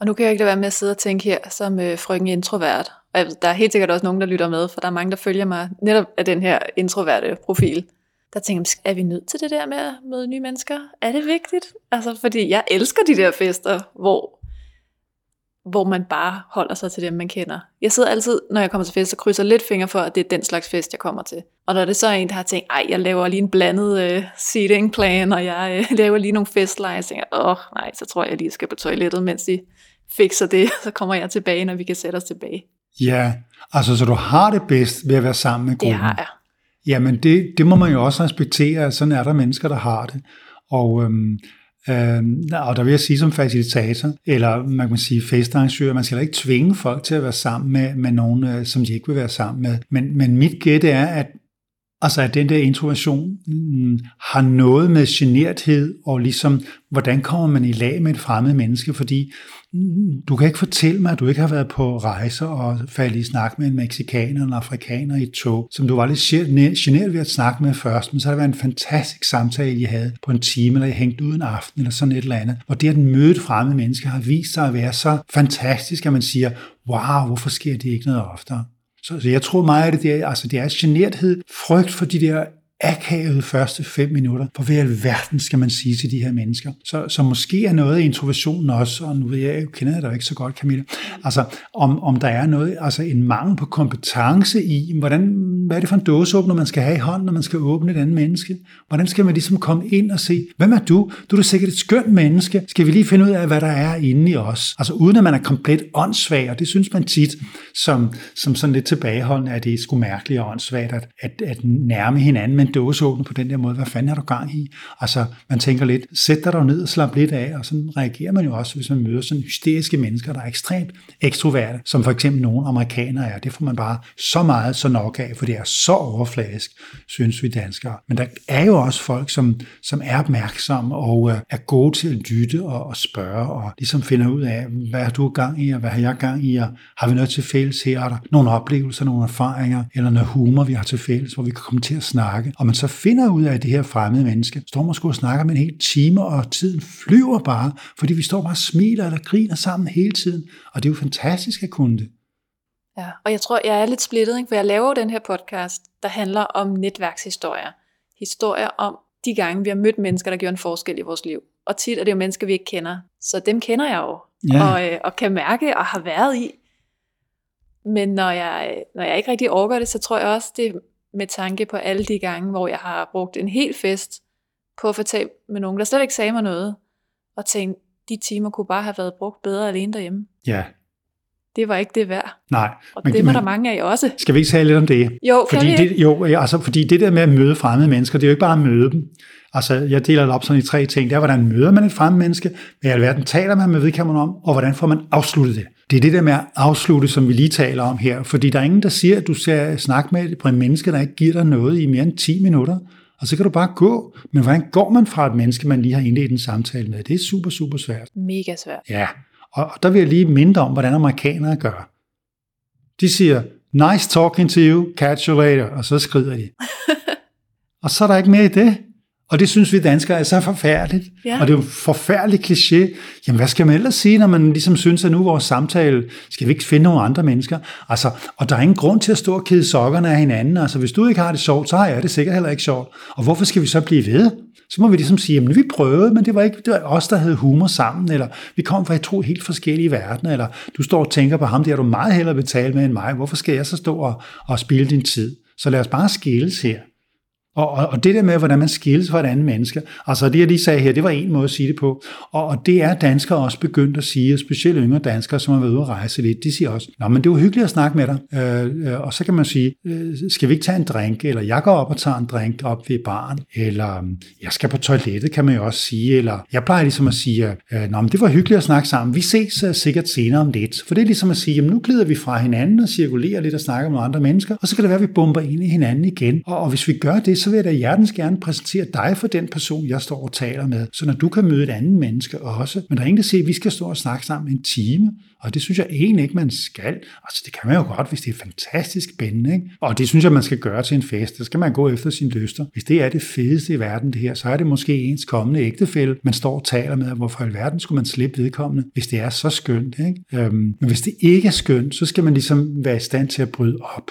Og nu kan jeg ikke lade være med at sidde og tænke her som øh, frøken introvert. Og der er helt sikkert også nogen, der lytter med, for der er mange, der følger mig netop af den her introverte profil. Der tænker jeg, er vi nødt til det der med at møde nye mennesker? Er det vigtigt? Altså, fordi jeg elsker de der fester, hvor hvor man bare holder sig til dem, man kender. Jeg sidder altid, når jeg kommer til fest, og krydser lidt fingre for, at det er den slags fest, jeg kommer til. Og når det så er en, der har tænkt, ej, jeg laver lige en blandet uh, seating plan, og jeg uh, <laughs> laver lige nogle festleje, så tænker åh, oh, nej, så tror jeg, jeg lige skal på toilettet, mens de fikser det, <laughs> så kommer jeg tilbage, når vi kan sætte os tilbage. Ja, altså så du har det bedst ved at være sammen med gruppen? Det har jeg. Jamen det, det må man jo også respektere, at sådan er der mennesker, der har det. Og øhm, Øh, og der vil jeg sige som facilitator, eller man kan sige festarrangør, man skal ikke tvinge folk til at være sammen med, med nogen, øh, som de ikke vil være sammen med. Men, men mit gæt er, at Altså at den der introversion mm, har noget med generthed og ligesom, hvordan kommer man i lag med et fremmed menneske, fordi mm, du kan ikke fortælle mig, at du ikke har været på rejser og faldet i snak med en mexikaner eller afrikaner i et tog, som du var lidt generet ved at snakke med først, men så har det været en fantastisk samtale, I havde på en time, eller I hængt ud en aften, eller sådan et eller andet, Og det at møde et fremmed menneske har vist sig at være så fantastisk, at man siger, wow, hvorfor sker det ikke noget oftere? Så, så jeg tror meget af det, det er, altså det er generthed, frygt for de der akavede første fem minutter. For hvad i skal man sige til de her mennesker? Så, så måske er noget af introversionen også, og nu ved jeg, jeg kender jeg dig ikke så godt, Camilla, altså om, om der er noget, altså en mangel på kompetence i, hvordan, hvad er det for en dåseåbner, man skal have i hånden, når man skal åbne et andet menneske? Hvordan skal man ligesom komme ind og se, hvem er du? Du er da sikkert et skønt menneske. Skal vi lige finde ud af, hvad der er inde i os? Altså uden at man er komplet åndssvag, og det synes man tit, som, som sådan lidt tilbageholdende, at det er sgu mærkeligt og åndssvagt, at, at, at nærme hinanden en dåseåbne på den der måde. Hvad fanden er du gang i? Altså, man tænker lidt, sæt dig ned og slap lidt af, og sådan reagerer man jo også, hvis man møder sådan hysteriske mennesker, der er ekstremt ekstroverte, som for eksempel nogle amerikanere er. Det får man bare så meget så nok af, for det er så overfladisk, synes vi danskere. Men der er jo også folk, som, som er opmærksomme og øh, er gode til at lytte og, og spørge, og ligesom finder ud af, hvad har du gang i, og hvad har jeg gang i, og har vi noget til fælles her? Er der nogle oplevelser, nogle erfaringer, eller noget humor, vi har til fælles, hvor vi kan komme til at snakke og man så finder ud af, at det her fremmede menneske står måske og snakker med en hel time, og tiden flyver bare, fordi vi står bare og smiler eller griner sammen hele tiden. Og det er jo fantastisk at kunne det. Ja, og jeg tror, jeg er lidt splittet, ikke? for jeg laver den her podcast, der handler om netværkshistorier. Historier om de gange, vi har mødt mennesker, der gjorde en forskel i vores liv. Og tit er det jo mennesker, vi ikke kender. Så dem kender jeg jo, ja. og, øh, og kan mærke og har været i. Men når jeg, når jeg ikke rigtig overgår det, så tror jeg også, det med tanke på alle de gange, hvor jeg har brugt en hel fest på at fortælle med nogen, der slet ikke sagde mig noget, og tænkte, de timer kunne bare have været brugt bedre alene derhjemme. Ja. Det var ikke det værd. Nej. Og men, det var men, der mange af jer også. Skal vi ikke tale lidt om det? Jo, fordi kan vi? det, jo, altså, fordi det der med at møde fremmede mennesker, det er jo ikke bare at møde dem. Altså, jeg deler det op sådan i tre ting. Det er, hvordan møder man et fremmed menneske, hvad i alverden taler man med vedkommende om, og hvordan får man afsluttet det. Det er det der med at afslutte, som vi lige taler om her. Fordi der er ingen, der siger, at du skal snakke med et menneske, der ikke giver dig noget i mere end 10 minutter. Og så kan du bare gå. Men hvordan går man fra et menneske, man lige har indledt en samtale med? Det er super, super svært. Mega svært. Ja, og der vil jeg lige minde om, hvordan amerikanere gør. De siger, nice talking to you, catch you later, og så skrider de. <laughs> og så er der ikke mere i det. Og det synes vi danskere er så forfærdeligt. Ja. Og det er jo en forfærdelig kliché. Jamen, hvad skal man ellers sige, når man ligesom synes, at nu vores samtale, skal vi ikke finde nogle andre mennesker? Altså, og der er ingen grund til at stå og kede sokkerne af hinanden. Altså, hvis du ikke har det sjovt, så har jeg det sikkert heller ikke sjovt. Og hvorfor skal vi så blive ved? Så må vi ligesom sige, jamen vi prøvede, men det var ikke det var os, der havde humor sammen, eller vi kom fra, jeg tror, helt forskellige verdener, eller du står og tænker på ham, det har du meget hellere betalt med end mig, hvorfor skal jeg så stå og, og spille din tid? Så lad os bare skilles her. Og, og, og det der med, hvordan man skilles fra et andet menneske, altså det jeg lige sagde her, det var en måde at sige det på. Og, og det er danskere også begyndt at sige, og specielt yngre danskere, som har været ude at rejse lidt, de siger også, Nå, men det var hyggeligt at snakke med dig. Øh, øh, og så kan man sige, øh, skal vi ikke tage en drink, eller jeg går op og tager en drink op ved baren, eller mm, jeg skal på toilettet, kan man jo også sige, eller jeg plejer ligesom at sige, øh, Nå, men det var hyggeligt at snakke sammen, vi ses uh, sikkert senere om lidt. For det er ligesom at sige, jamen nu glider vi fra hinanden og cirkulerer lidt og snakker med andre mennesker, og så kan det være, at vi bomber ind i hinanden igen. Og, og hvis vi gør det, så vil jeg da hjertens gerne præsentere dig for den person, jeg står og taler med, så når du kan møde et andet menneske også. Men der er ingen, der siger, at vi skal stå og snakke sammen en time, og det synes jeg egentlig ikke, man skal. Altså, det kan man jo godt, hvis det er fantastisk spændende. Ikke? Og det synes jeg, man skal gøre til en fest. Der skal man gå efter sine lyster. Hvis det er det fedeste i verden, det her, så er det måske ens kommende ægtefælle, man står og taler med, hvorfor i verden skulle man slippe vedkommende, hvis det er så skønt. Ikke? Øhm, men hvis det ikke er skønt, så skal man ligesom være i stand til at bryde op.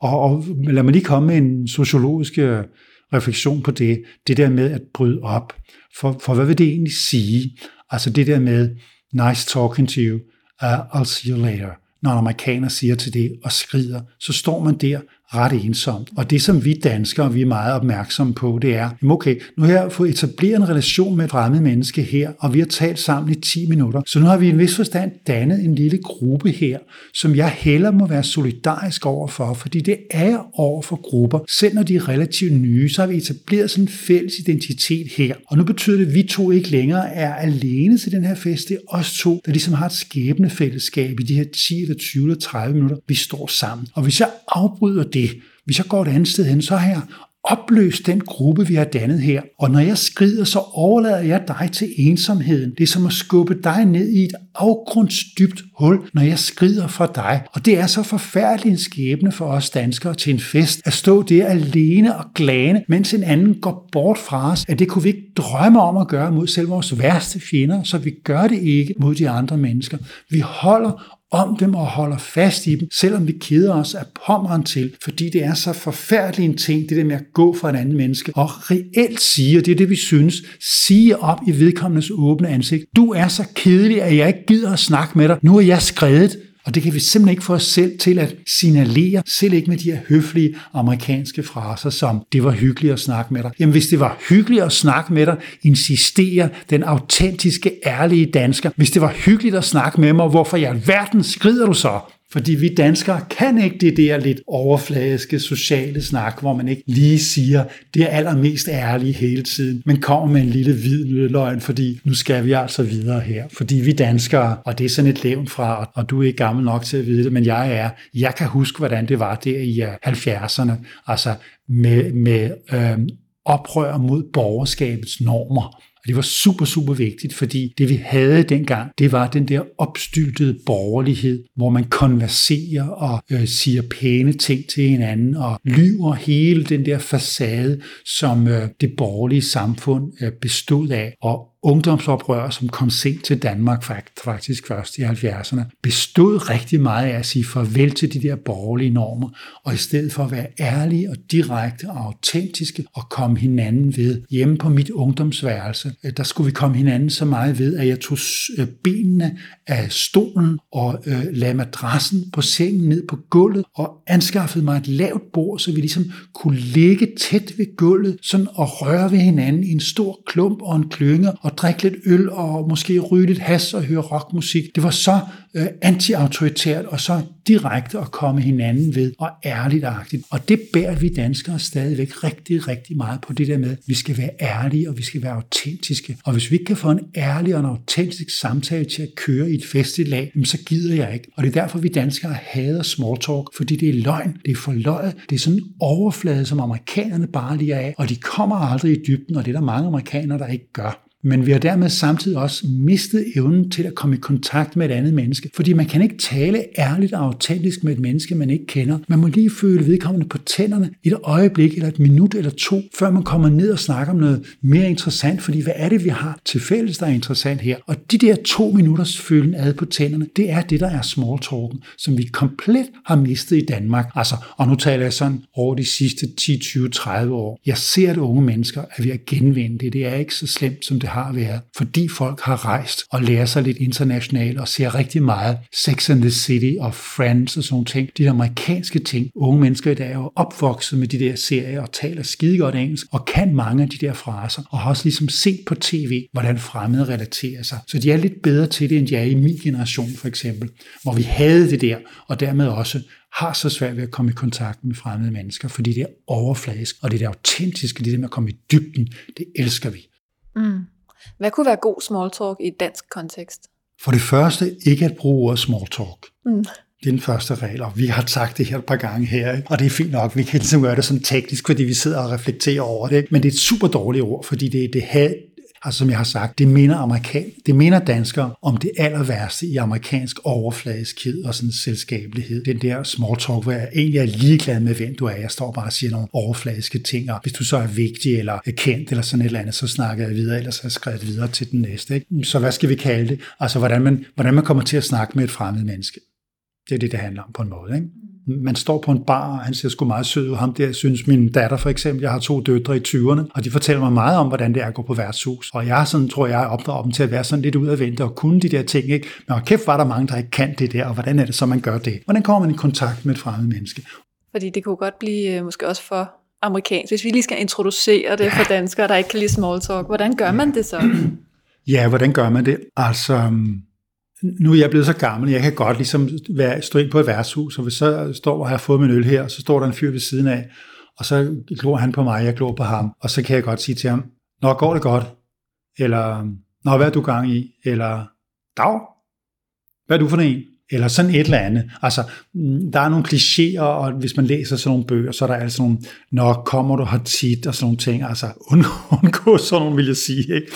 Og, og lad mig lige komme med en sociologisk øh, refleksion på det. Det der med at bryde op. For, for hvad vil det egentlig sige? Altså det der med, nice talking to you, uh, I'll see you later. Når en amerikaner siger til det og skrider, så står man der ret ensomt. Og det, som vi danskere vi er meget opmærksomme på, det er, okay, nu har jeg fået etableret en relation med et fremmed menneske her, og vi har talt sammen i 10 minutter. Så nu har vi i en vis forstand dannet en lille gruppe her, som jeg heller må være solidarisk over for, fordi det er over for grupper. Selv når de er relativt nye, så har vi etableret sådan en fælles identitet her. Og nu betyder det, at vi to ikke længere er alene til den her fest. Det er os to, der ligesom har et skæbne fællesskab i de her 10 eller 20 eller 30 minutter, vi står sammen. Og hvis jeg afbryder det, det. Hvis jeg går et andet sted hen, så har jeg opløst den gruppe, vi har dannet her. Og når jeg skrider, så overlader jeg dig til ensomheden. Det er som at skubbe dig ned i et afgrundsdybt hul, når jeg skrider fra dig. Og det er så forfærdelig en skæbne for os danskere til en fest, at stå der alene og glane, mens en anden går bort fra os, at det kunne vi ikke drømme om at gøre mod selv vores værste fjender, så vi gør det ikke mod de andre mennesker. Vi holder om dem og holder fast i dem, selvom vi keder os af pommeren til, fordi det er så forfærdelig en ting, det der med at gå fra et andet menneske, og reelt sige, og det er det, vi synes, sige op i vedkommendes åbne ansigt, du er så kedelig, at jeg ikke gider at snakke med dig, nu er jeg skrevet, og det kan vi simpelthen ikke få os selv til at signalere, selv ikke med de her høflige amerikanske fraser, som det var hyggeligt at snakke med dig. Jamen hvis det var hyggeligt at snakke med dig, insisterer den autentiske, ærlige dansker. Hvis det var hyggeligt at snakke med mig, hvorfor i alverden skrider du så? Fordi vi danskere kan ikke det der lidt overfladiske sociale snak, hvor man ikke lige siger det er allermest ærlige hele tiden, men kommer med en lille hvid nødløgn, fordi nu skal vi altså videre her. Fordi vi danskere, og det er sådan et levn fra, og du er ikke gammel nok til at vide det, men jeg er, jeg kan huske, hvordan det var der i øh, 70'erne, altså med, med øh, oprør mod borgerskabets normer det var super, super vigtigt, fordi det vi havde dengang, det var den der opstyltede borgerlighed, hvor man konverserer og øh, siger pæne ting til hinanden og lyver hele den der facade, som øh, det borgerlige samfund øh, bestod af. Og ungdomsoprør, som kom sent til Danmark faktisk først i 70'erne, bestod rigtig meget af at sige farvel til de der borgerlige normer, og i stedet for at være ærlige og direkte og autentiske og komme hinanden ved. Hjemme på mit ungdomsværelse, øh, der skulle vi komme hinanden så meget ved, at jeg tog øh, benene af stolen og øh, lagde madrassen på sengen ned på gulvet og anskaffede mig et lavt bord, så vi ligesom kunne ligge tæt ved gulvet sådan og røre ved hinanden i en stor klump og en klynge og drikke lidt øl og måske ryge lidt has og høre rockmusik. Det var så øh, anti-autoritært og så direkte at komme hinanden ved og ærligt agtigt. Og det bærer vi danskere stadigvæk rigtig, rigtig meget på det der med, at vi skal være ærlige og vi skal være autentiske. Og hvis vi ikke kan få en ærlig og en autentisk samtale til at køre i et festival, så gider jeg ikke. Og det er derfor, vi danskere hader small talk, fordi det er løgn, det er forløjet, det er sådan en overflade, som amerikanerne bare lige af, og de kommer aldrig i dybden, og det er der mange amerikanere, der ikke gør. Men vi har dermed samtidig også mistet evnen til at komme i kontakt med et andet menneske. Fordi man kan ikke tale ærligt og autentisk med et menneske, man ikke kender. Man må lige føle vedkommende på tænderne et øjeblik eller et minut eller to, før man kommer ned og snakker om noget mere interessant. Fordi hvad er det, vi har til fælles, der er interessant her? Og de der to minutters følen ad på tænderne, det er det, der er small talken, som vi komplet har mistet i Danmark. Altså, og nu taler jeg sådan over de sidste 10, 20, 30 år. Jeg ser, at unge mennesker er ved at genvinde det. Det er ikke så slemt, som det det har været, fordi folk har rejst og lærer sig lidt internationalt og ser rigtig meget Sex and the City og Friends og sådan ting. De der amerikanske ting. Unge mennesker i dag er jo opvokset med de der serier og taler skide godt engelsk og kan mange af de der fraser og har også ligesom set på tv, hvordan fremmede relaterer sig. Så de er lidt bedre til det, end de er i min generation for eksempel, hvor vi havde det der, og dermed også har så svært ved at komme i kontakt med fremmede mennesker, fordi det er overfladisk, og det er det autentiske, det der med at komme i dybden, det elsker vi. Mm. Hvad kunne være god small talk i et dansk kontekst? For det første, ikke at bruge ordet small talk. Mm. Det er den første regel, og vi har sagt det her et par gange her, ikke? og det er fint nok, vi kan ligesom gøre det sådan teknisk, fordi vi sidder og reflekterer over det, men det er et super dårligt ord, fordi det, det, Altså som jeg har sagt, det minder, amerikan, det minder danskere om det aller værste i amerikansk overfladiskhed og sådan selskabelighed. Den der small talk, hvor jeg egentlig er ligeglad med, hvem du er. Jeg står bare og siger nogle overfladiske ting, og hvis du så er vigtig eller er kendt eller sådan et eller andet, så snakker jeg videre, eller så har jeg skrevet videre til den næste. Ikke? Så hvad skal vi kalde det? Altså hvordan man, hvordan man kommer til at snakke med et fremmed menneske. Det er det, det handler om på en måde. Ikke? Man står på en bar, og han ser sgu meget sød ud. Ham der synes min datter for eksempel, jeg har to døtre i 20'erne, og de fortæller mig meget om, hvordan det er at gå på værtshus. Og jeg sådan, tror jeg, opdrager dem til at være sådan lidt udadvendt og kunne de der ting. Ikke? Men kæft var der mange, der ikke kan det der, og hvordan er det så, man gør det? Hvordan kommer man i kontakt med et fremmed menneske? Fordi det kunne godt blive øh, måske også for amerikansk. Hvis vi lige skal introducere det for danskere, der ikke kan lide small talk, hvordan gør man det så? Ja, hvordan gør man det? Altså, øhm, nu er jeg blevet så gammel, jeg kan godt ligesom være, stå ind på et værtshus, og hvis så står og har fået min øl her, så står der en fyr ved siden af, og så glor han på mig, jeg glor på ham, og så kan jeg godt sige til ham, Nå, går det godt? Eller, Nå, hvad er du gang i? Eller, Dag, hvad er du for en? Eller sådan et eller andet. Altså, mm, der er nogle klichéer, og hvis man læser sådan nogle bøger, så er der altså nogle, når kommer du her tit, og sådan nogle ting. Altså, <laughs> undgå sådan nogle, vil jeg sige. Ikke?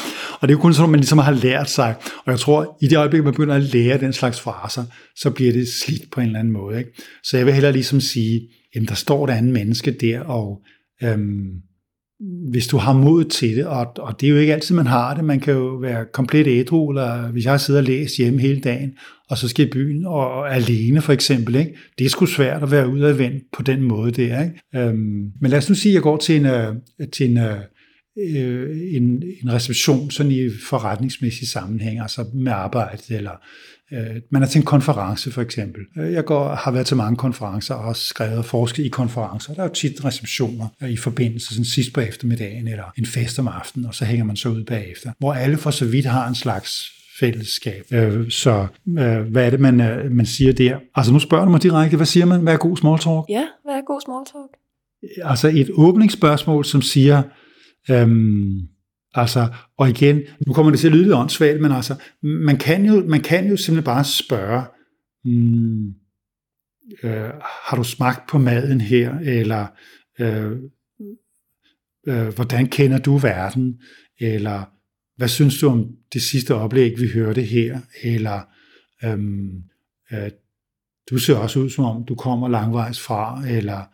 Og det er jo kun sådan, man ligesom har lært sig. Og jeg tror, i det øjeblik, man begynder at lære den slags fraser, så bliver det slidt på en eller anden måde. Ikke? Så jeg vil hellere ligesom sige, jamen der står et andet menneske der, og øhm, hvis du har mod til det, og, og det er jo ikke altid, man har det. Man kan jo være komplet ædru, eller hvis jeg sidder og læst hjemme hele dagen, og så skal i byen og, og alene for eksempel. Ikke? Det er sgu svært at være ude af vend på den måde der. Ikke? Øhm, men lad os nu sige, at jeg går til en, øh, til en, øh, øh en, en reception sådan i forretningsmæssig sammenhæng, altså med arbejde, eller øh, man er til en konference for eksempel. Øh, jeg går, har været til mange konferencer og har skrevet og forsket i konferencer. Der er jo tit receptioner øh, i forbindelse sådan sidst på eftermiddagen eller en fest om aftenen, og så hænger man så ud bagefter, hvor alle for så vidt har en slags fællesskab. Øh, så øh, hvad er det, man, øh, man siger der? Altså nu spørger du mig direkte, hvad siger man? Hvad er god small talk? Ja, hvad er god small talk? Altså et åbningsspørgsmål, som siger, øhm, altså, og igen, nu kommer det til at lyde lidt åndssvagt, men altså, man kan jo, man kan jo simpelthen bare spørge, hmm, øh, har du smagt på maden her, eller øh, øh, hvordan kender du verden, eller hvad synes du om det sidste oplæg, vi hørte her? Eller øhm, øh, du ser også ud som om, du kommer langvejs fra, eller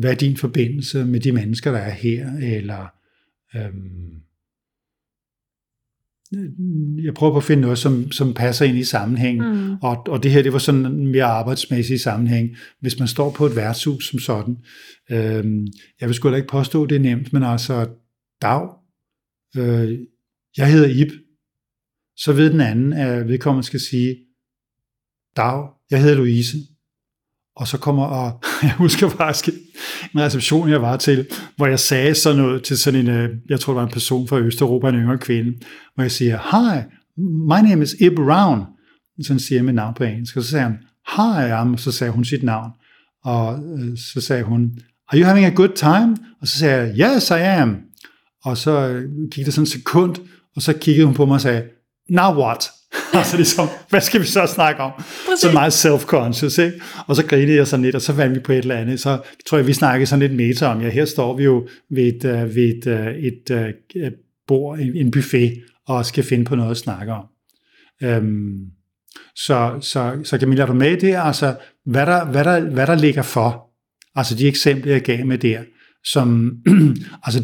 hvad er din forbindelse med de mennesker, der er her? Eller øhm, jeg prøver på at finde noget, som, som passer ind i sammenhængen. Mm. Og, og det her, det var sådan en mere arbejdsmæssig sammenhæng. Hvis man står på et værtshus som sådan, øhm, jeg vil sgu ikke påstå, det er nemt, men altså, dag, øh, jeg hedder Ib, så ved den anden, at vedkommende skal sige, Dag, jeg hedder Louise. Og så kommer, og <laughs> jeg husker faktisk en reception, jeg var til, hvor jeg sagde sådan noget til sådan en, øh, jeg tror det var en person fra Østeuropa, en yngre kvinde, hvor jeg siger, Hi, my name is Ib Brown. Sådan siger jeg mit navn på engelsk. Og så sagde han, Hi, og så sagde hun sit navn. Og øh, så sagde hun, Are you having a good time? Og så sagde jeg, Yes, I am. Og så øh, gik det sådan en sekund, og så kiggede hun på mig og sagde, now what? <laughs> altså ligesom, hvad skal vi så snakke om? Præcis. Så meget self-conscious, ikke? Og så grinede jeg sådan lidt, og så vandt vi på et eller andet. Så tror jeg, vi snakkede sådan lidt meta om, ja, her står vi jo ved et, uh, ved et, uh, et uh, bord, en, buffet, og skal finde på noget at snakke om. Um, så, så, så Camilla, er du med i det? Altså, hvad der, hvad, der, hvad der ligger for? Altså de eksempler, jeg gav med der, som, <clears throat> altså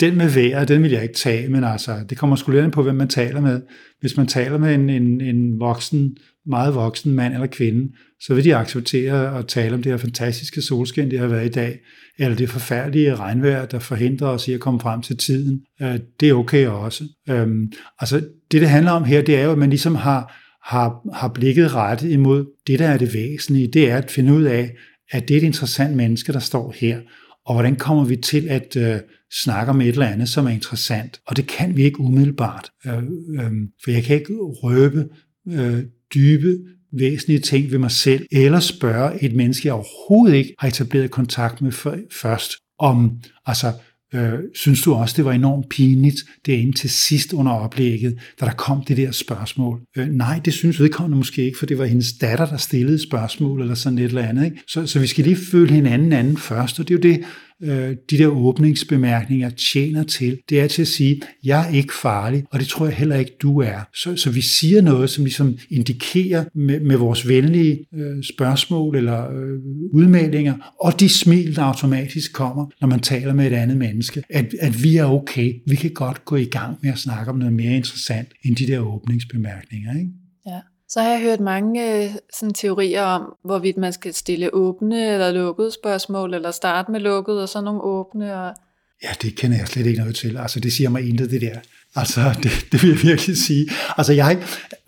den med vejret, den vil jeg ikke tage, men altså, det kommer sgu lidt på, hvem man taler med. Hvis man taler med en, en, en voksen meget voksen mand eller kvinde, så vil de acceptere at tale om det her fantastiske solskin, det har været i dag, eller det forfærdelige regnvejr, der forhindrer os i at komme frem til tiden. Øh, det er okay også. Øhm, altså, det, det handler om her, det er jo, at man ligesom har, har, har blikket rettet imod det, der er det væsentlige. Det er at finde ud af, at det er et interessant menneske, der står her, og hvordan kommer vi til at øh, snakke om et eller andet, som er interessant. Og det kan vi ikke umiddelbart, øh, øh, for jeg kan ikke røbe øh, dybe, væsentlige ting ved mig selv, eller spørge et menneske, jeg overhovedet ikke har etableret kontakt med først, om, altså, øh, synes du også, det var enormt pinligt derinde til sidst under oplægget, da der kom det der spørgsmål? Øh, nej, det synes vedkommende måske ikke, for det var hendes datter, der stillede spørgsmål eller sådan et eller andet. Ikke? Så, så vi skal lige føle hinanden anden først, og det er jo det, øh, de der åbningsbemærkninger tjener til, det er til at sige, jeg er ikke farlig, og det tror jeg heller ikke, du er. Så, så vi siger noget, som ligesom indikerer med, med vores venlige øh, spørgsmål eller øh, udmeldinger, og de smil, der automatisk kommer, når man taler med et andet menneske, at, at vi er okay. Vi kan godt gå i gang med at snakke om noget mere interessant end de der åbningsbemærkninger. Ikke? Ja. Så har jeg hørt mange øh, sådan, teorier om, hvorvidt man skal stille åbne eller lukkede spørgsmål, eller starte med lukket og så nogle åbne. Og... Ja, det kender jeg slet ikke noget til. Altså, det siger mig intet, det der. Altså, <laughs> det, det vil jeg virkelig sige. Altså, jeg,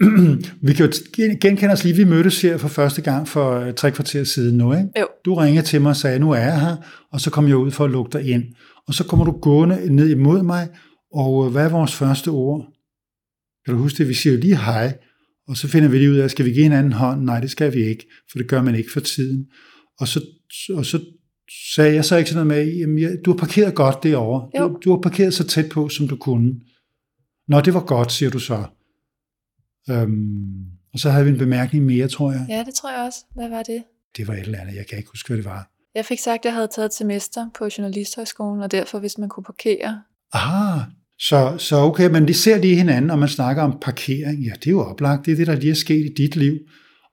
<clears throat> vi kan jo genkende os lige, vi mødtes her for første gang for øh, tre kvarter siden nu, ikke? Jo. Du ringede til mig og sagde, nu er jeg her, og så kom jeg ud for at lukke dig ind. Og så kommer du gående ned imod mig, og øh, hvad er vores første ord? Kan du huske det? Vi siger jo lige hej, og så finder vi lige ud af, skal vi give hinanden hånd? Nej, det skal vi ikke, for det gør man ikke for tiden. Og så, og så sagde jeg så ikke sådan noget med, jamen, jeg, du har parkeret godt derovre. Du, du har parkeret så tæt på, som du kunne. Nå, det var godt, siger du så. Øhm, og så havde vi en bemærkning mere, tror jeg. Ja, det tror jeg også. Hvad var det? Det var et eller andet, jeg kan ikke huske, hvad det var. Jeg fik sagt, at jeg havde taget et semester på Journalisthøjskolen, og derfor, hvis man kunne parkere. Ah, så, så okay, man lige ser lige hinanden, og man snakker om parkering. Ja, det er jo oplagt. Det er det, der lige er sket i dit liv.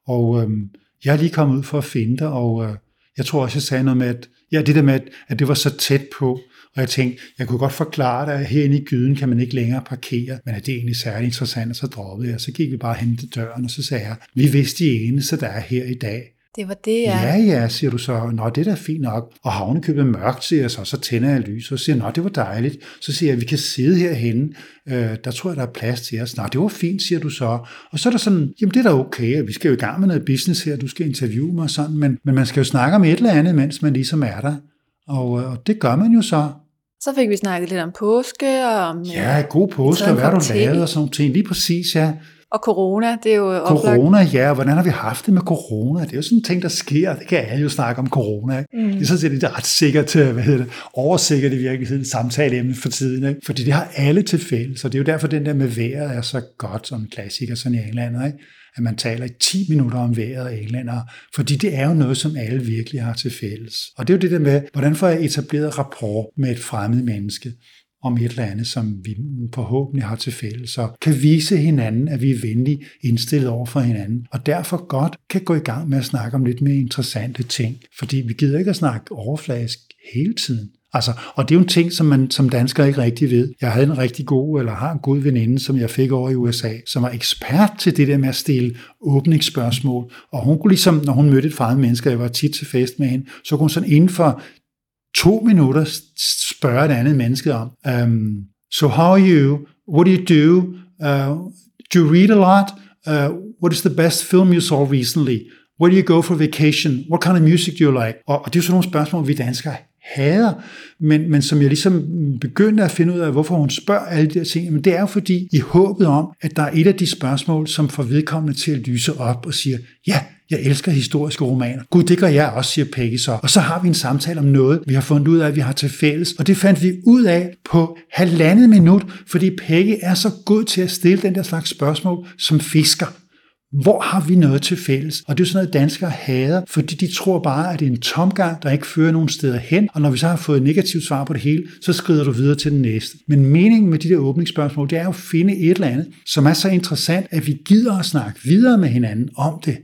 Og øhm, jeg er lige kommet ud for at finde dig, og øh, jeg tror også, jeg sagde noget med, at, ja, det der med, at, at det var så tæt på, og jeg tænkte, jeg kunne godt forklare dig, at herinde i gyden kan man ikke længere parkere, men at det er egentlig særlig interessant, og så droppede jeg. Så gik vi bare hen til døren, og så sagde jeg, vi vidste de eneste, der er her i dag. Det var det, ja. Ja, ja, siger du så. Nå, det er da fint nok. Og havne købet mørkt, siger jeg så. Så tænder jeg lys og siger, nå, det var dejligt. Så siger jeg, vi kan sidde herhenne. Øh, der tror jeg, der er plads til os. Nå, det var fint, siger du så. Og så er der sådan, jamen det er da okay. Vi skal jo i gang med noget business her. Du skal interviewe mig og sådan. Men, men man skal jo snakke om et eller andet, mens man ligesom er der. Og, øh, og det gør man jo så. Så fik vi snakket lidt om påske. Og om, ja, god påske, og hvad du lavet og sådan ting. Lige præcis, ja. Og corona, det er jo oplagt. Corona, ja. Hvordan har vi haft det med corona? Det er jo sådan en ting, der sker. Det kan alle jo snakke om corona. Ikke? Mm. Det er sådan set er ret sikkert, hvad hedder det, oversikkert i virkeligheden samtaleemne for tiden. Ikke? Fordi det har alle til fælles, og det er jo derfor, den der med vejret er så godt som en klassiker sådan i England. Ikke? at man taler i 10 minutter om vejret af englænder, fordi det er jo noget, som alle virkelig har til fælles. Og det er jo det der med, hvordan får jeg etableret rapport med et fremmed menneske? Om et eller andet, som vi forhåbentlig har til fælles, så kan vise hinanden, at vi er venlige indstillet over for hinanden, og derfor godt kan gå i gang med at snakke om lidt mere interessante ting, fordi vi gider ikke at snakke overfladisk hele tiden. Altså, og det er jo en ting, som man som dansker ikke rigtig ved. Jeg havde en rigtig god, eller har en god veninde, som jeg fik over i USA, som var ekspert til det der med at stille åbningsspørgsmål. Og hun kunne ligesom, når hun mødte et fremmed menneske, jeg var tit til fest med hende, så kunne hun sådan inden for to minutter spørge et andet menneske om. Um, so how are you? What do you do? Uh, do you read a lot? Uh, what is the best film you saw recently? Where do you go for vacation? What kind of music do you like? Og, og det er jo sådan nogle spørgsmål, vi danskere hader, men, men som jeg ligesom begyndte at finde ud af, hvorfor hun spørger alle de her ting, men det er jo fordi, i håbet om, at der er et af de spørgsmål, som får vedkommende til at lyse op og siger, ja, jeg elsker historiske romaner. Gud, det gør jeg også, siger Peggy så. Og så har vi en samtale om noget, vi har fundet ud af, at vi har til fælles. Og det fandt vi ud af på halvandet minut, fordi Peggy er så god til at stille den der slags spørgsmål som fisker. Hvor har vi noget til fælles? Og det er sådan noget, danskere hader, fordi de tror bare, at det er en tomgang, der ikke fører nogen steder hen. Og når vi så har fået et negativt svar på det hele, så skrider du videre til den næste. Men meningen med de der åbningsspørgsmål, det er jo at finde et eller andet, som er så interessant, at vi gider at snakke videre med hinanden om det.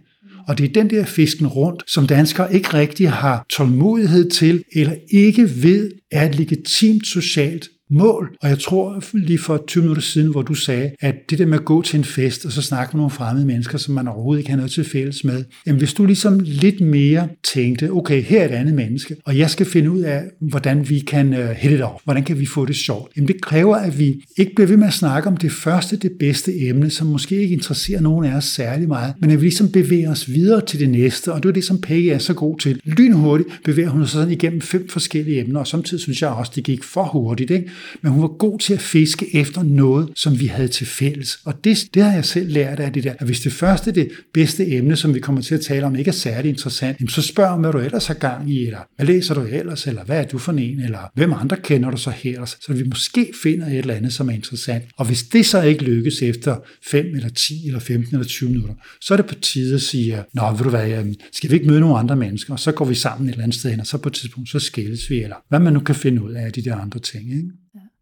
Og det er den der fisken rundt, som danskere ikke rigtig har tålmodighed til, eller ikke ved, er et legitimt socialt mål. Og jeg tror lige for 20 minutter siden, hvor du sagde, at det der med at gå til en fest, og så snakke med nogle fremmede mennesker, som man overhovedet ikke har noget til fælles med, jamen hvis du ligesom lidt mere tænkte, okay, her er et andet menneske, og jeg skal finde ud af, hvordan vi kan uh, hit it off, hvordan kan vi få det sjovt, jamen det kræver, at vi ikke bliver ved med at snakke om det første, det bedste emne, som måske ikke interesserer nogen af os særlig meget, men at vi ligesom bevæger os videre til det næste, og det er det, som Peggy er så god til. Lynhurtigt bevæger hun sig sådan igennem fem forskellige emner, og samtidig synes jeg også, det gik for hurtigt, ikke? Men hun var god til at fiske efter noget, som vi havde til fælles. Og det, det har jeg selv lært af det der, at hvis det første, det bedste emne, som vi kommer til at tale om, ikke er særlig interessant, så spørg hvad du ellers har gang i, eller hvad læser du ellers, eller hvad er du for en, eller hvem andre kender du så her, så vi måske finder et eller andet, som er interessant. Og hvis det så ikke lykkes efter 5 eller 10 eller 15 eller 20 minutter, så er det på tide at sige, nå, ved du hvad, skal vi ikke møde nogle andre mennesker, og så går vi sammen et eller andet sted hen, og så på et tidspunkt, så skilles vi, eller hvad man nu kan finde ud af de der andre ting. Ikke?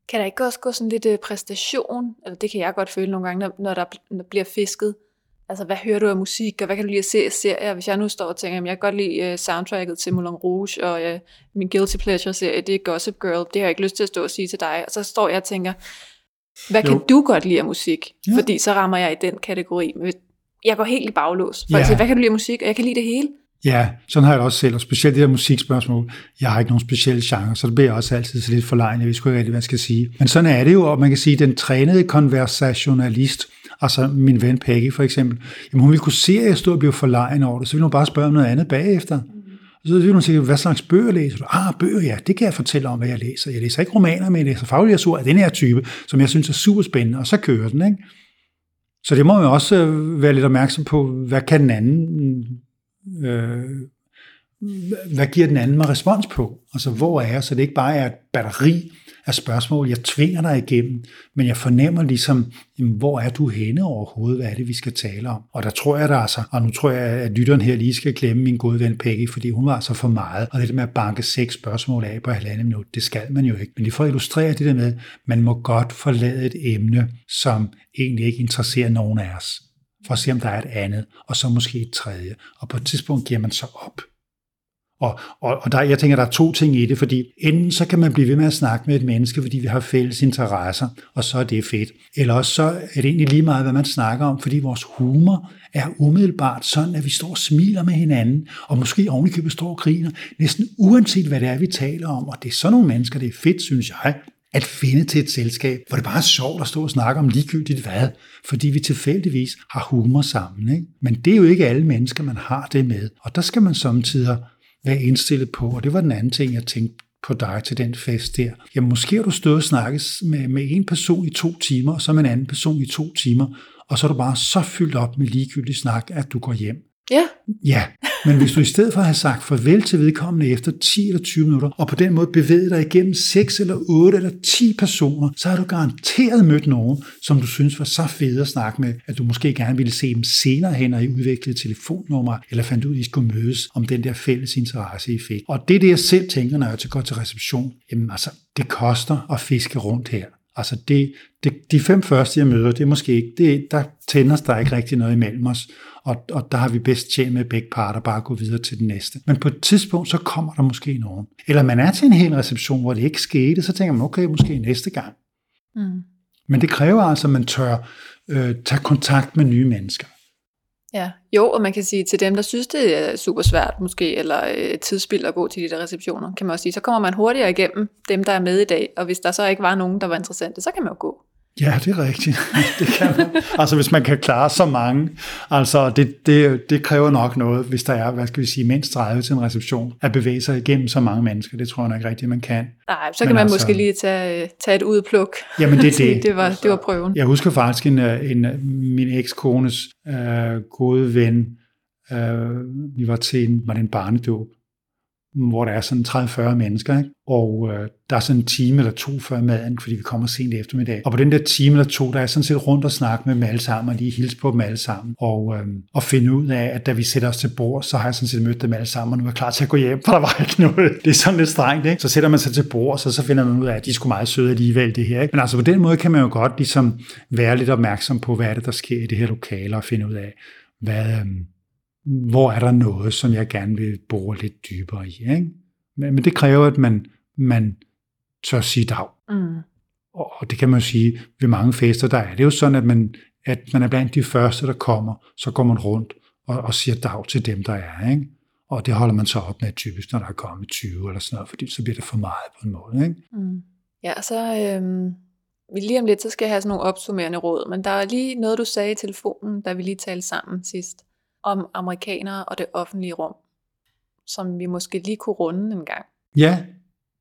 Kan der ikke også gå sådan lidt øh, præstation, eller det kan jeg godt føle nogle gange, når, når der bliver fisket, Altså, hvad hører du af musik, og hvad kan du lide at se af serier? Hvis jeg nu står og tænker, at jeg kan godt lide uh, soundtracket til Moulin Rouge, og uh, min Guilty Pleasure-serie, det er Gossip Girl. Det har jeg ikke lyst til at stå og sige til dig. Og så står jeg og tænker, hvad jo. kan du godt lide af musik? Ja. Fordi så rammer jeg i den kategori. Jeg går helt i baglås. For ja. siger, hvad kan du lide af musik? Og jeg kan lide det hele. Ja, sådan har jeg det også selv, og specielt det der musikspørgsmål. Jeg har ikke nogen specielle genre, så det bliver også altid så lidt forlegen. Jeg ved sgu ikke rigtig, hvad jeg skal sige. Men sådan er det jo, og man kan sige, at den trænede konversationalist, altså min ven Peggy for eksempel, jamen hun ville kunne se, at jeg stod og blev forlegen over det, så ville hun bare spørge om noget andet bagefter. Og så ville hun sige, hvad slags bøger læser du? Ah, bøger, ja, det kan jeg fortælle om, hvad jeg læser. Jeg læser ikke romaner, men jeg læser faglitteratur af den her type, som jeg synes er super spændende, og så kører den, ikke? Så det må man også øh, være lidt opmærksom på, hvad kan den anden øh, hvad giver den anden mig respons på? Altså, hvor er jeg? Så det ikke bare er et batteri af spørgsmål, jeg tvinger dig igennem, men jeg fornemmer ligesom, jamen, hvor er du henne overhovedet? Hvad er det, vi skal tale om? Og der tror jeg, der altså, og nu tror jeg, at lytteren her lige skal glemme min gode ven Peggy, fordi hun var altså for meget. Og det der med at banke seks spørgsmål af på halvandet minut, det skal man jo ikke. Men lige for at illustrere det der med, man må godt forlade et emne, som egentlig ikke interesserer nogen af os for at se, om der er et andet, og så måske et tredje. Og på et tidspunkt giver man så op. Og, og, og der, jeg tænker, der er to ting i det, fordi enten så kan man blive ved med at snakke med et menneske, fordi vi har fælles interesser, og så er det fedt. Eller også så er det egentlig lige meget, hvad man snakker om, fordi vores humor er umiddelbart sådan, at vi står og smiler med hinanden, og måske ovenikøbet står og griner, næsten uanset hvad det er, vi taler om. Og det er sådan nogle mennesker, det er fedt, synes jeg, at finde til et selskab, hvor det bare er sjovt at stå og snakke om ligegyldigt hvad, fordi vi tilfældigvis har humor sammen. Ikke? Men det er jo ikke alle mennesker, man har det med. Og der skal man samtidig være indstillet på, og det var den anden ting, jeg tænkte på dig til den fest der. Jamen måske har du stået og snakket med, med en person i to timer, og så med en anden person i to timer, og så er du bare så fyldt op med ligegyldig snak, at du går hjem. Ja. Ja, men hvis du i stedet for har sagt farvel til vedkommende efter 10 eller 20 minutter, og på den måde bevæget dig igennem 6 eller 8 eller 10 personer, så har du garanteret mødt nogen, som du synes var så fede at snakke med, at du måske gerne ville se dem senere hen, og I udviklede telefonnummer, eller fandt ud, at I skulle mødes om den der fælles interesse, I fik. Og det er det, jeg selv tænker, når jeg går til reception. Jamen altså, det koster at fiske rundt her. Altså det, det, de fem første, jeg møder, det er måske ikke, det, der tænder der ikke rigtig noget imellem os og, og der har vi bedst tjent med begge parter bare at gå videre til den næste. Men på et tidspunkt, så kommer der måske nogen. Eller man er til en hel reception, hvor det ikke skete, så tænker man, okay, måske næste gang. Mm. Men det kræver altså, at man tør øh, tage kontakt med nye mennesker. Ja, jo, og man kan sige til dem, der synes, det er super svært måske, eller øh, tidsspil at gå til de der receptioner, kan man også sige, så kommer man hurtigere igennem dem, der er med i dag, og hvis der så ikke var nogen, der var interessante, så kan man jo gå. Ja, det er rigtigt. <laughs> Det kan man. altså hvis man kan klare så mange, altså det, det, det kræver nok noget, hvis der er, hvad skal vi sige, mindst 30 til en reception, at bevæge sig igennem så mange mennesker. Det tror jeg nok ikke rigtigt, man kan. Nej, så kan Men man altså, måske lige tage, tage et udpluk. Jamen det er <laughs> det. det, var, det var prøven. Jeg husker faktisk en, en min ekskones øh, gode ven, øh, vi var til en, var det en barnedåb, hvor der er sådan 30-40 mennesker, ikke? og øh, der er sådan en time eller to før maden, fordi vi kommer sent i eftermiddag. Og på den der time eller to, der er sådan set rundt og snakke med dem alle sammen, og lige hilse på dem alle sammen, og, øh, og finde ud af, at da vi sætter os til bord, så har jeg sådan set mødt dem alle sammen, og nu er jeg klar til at gå hjem, for der var ikke noget. Det er sådan lidt strengt, ikke? Så sætter man sig til bord, og så, så finder man ud af, at de er sgu meget søde alligevel, det her. Ikke? Men altså på den måde kan man jo godt ligesom være lidt opmærksom på, hvad er det, der sker i det her lokale, og finde ud af, hvad, øh, hvor er der noget, som jeg gerne vil bore lidt dybere i. Ikke? Men, men det kræver, at man, man tør sige dag. Mm. Og, og det kan man jo sige, ved mange fester, der er det jo sådan, at man, at man er blandt de første, der kommer, så går man rundt og, og siger dag til dem, der er. Ikke? Og det holder man så op med typisk, når der er kommet 20 eller sådan noget, fordi så bliver det for meget på en måde. Ikke? Mm. Ja, og så øhm, lige om lidt, så skal jeg have sådan nogle opsummerende råd, men der er lige noget, du sagde i telefonen, da vi lige talte sammen sidst, om amerikanere og det offentlige rum, som vi måske lige kunne runde en gang. Ja,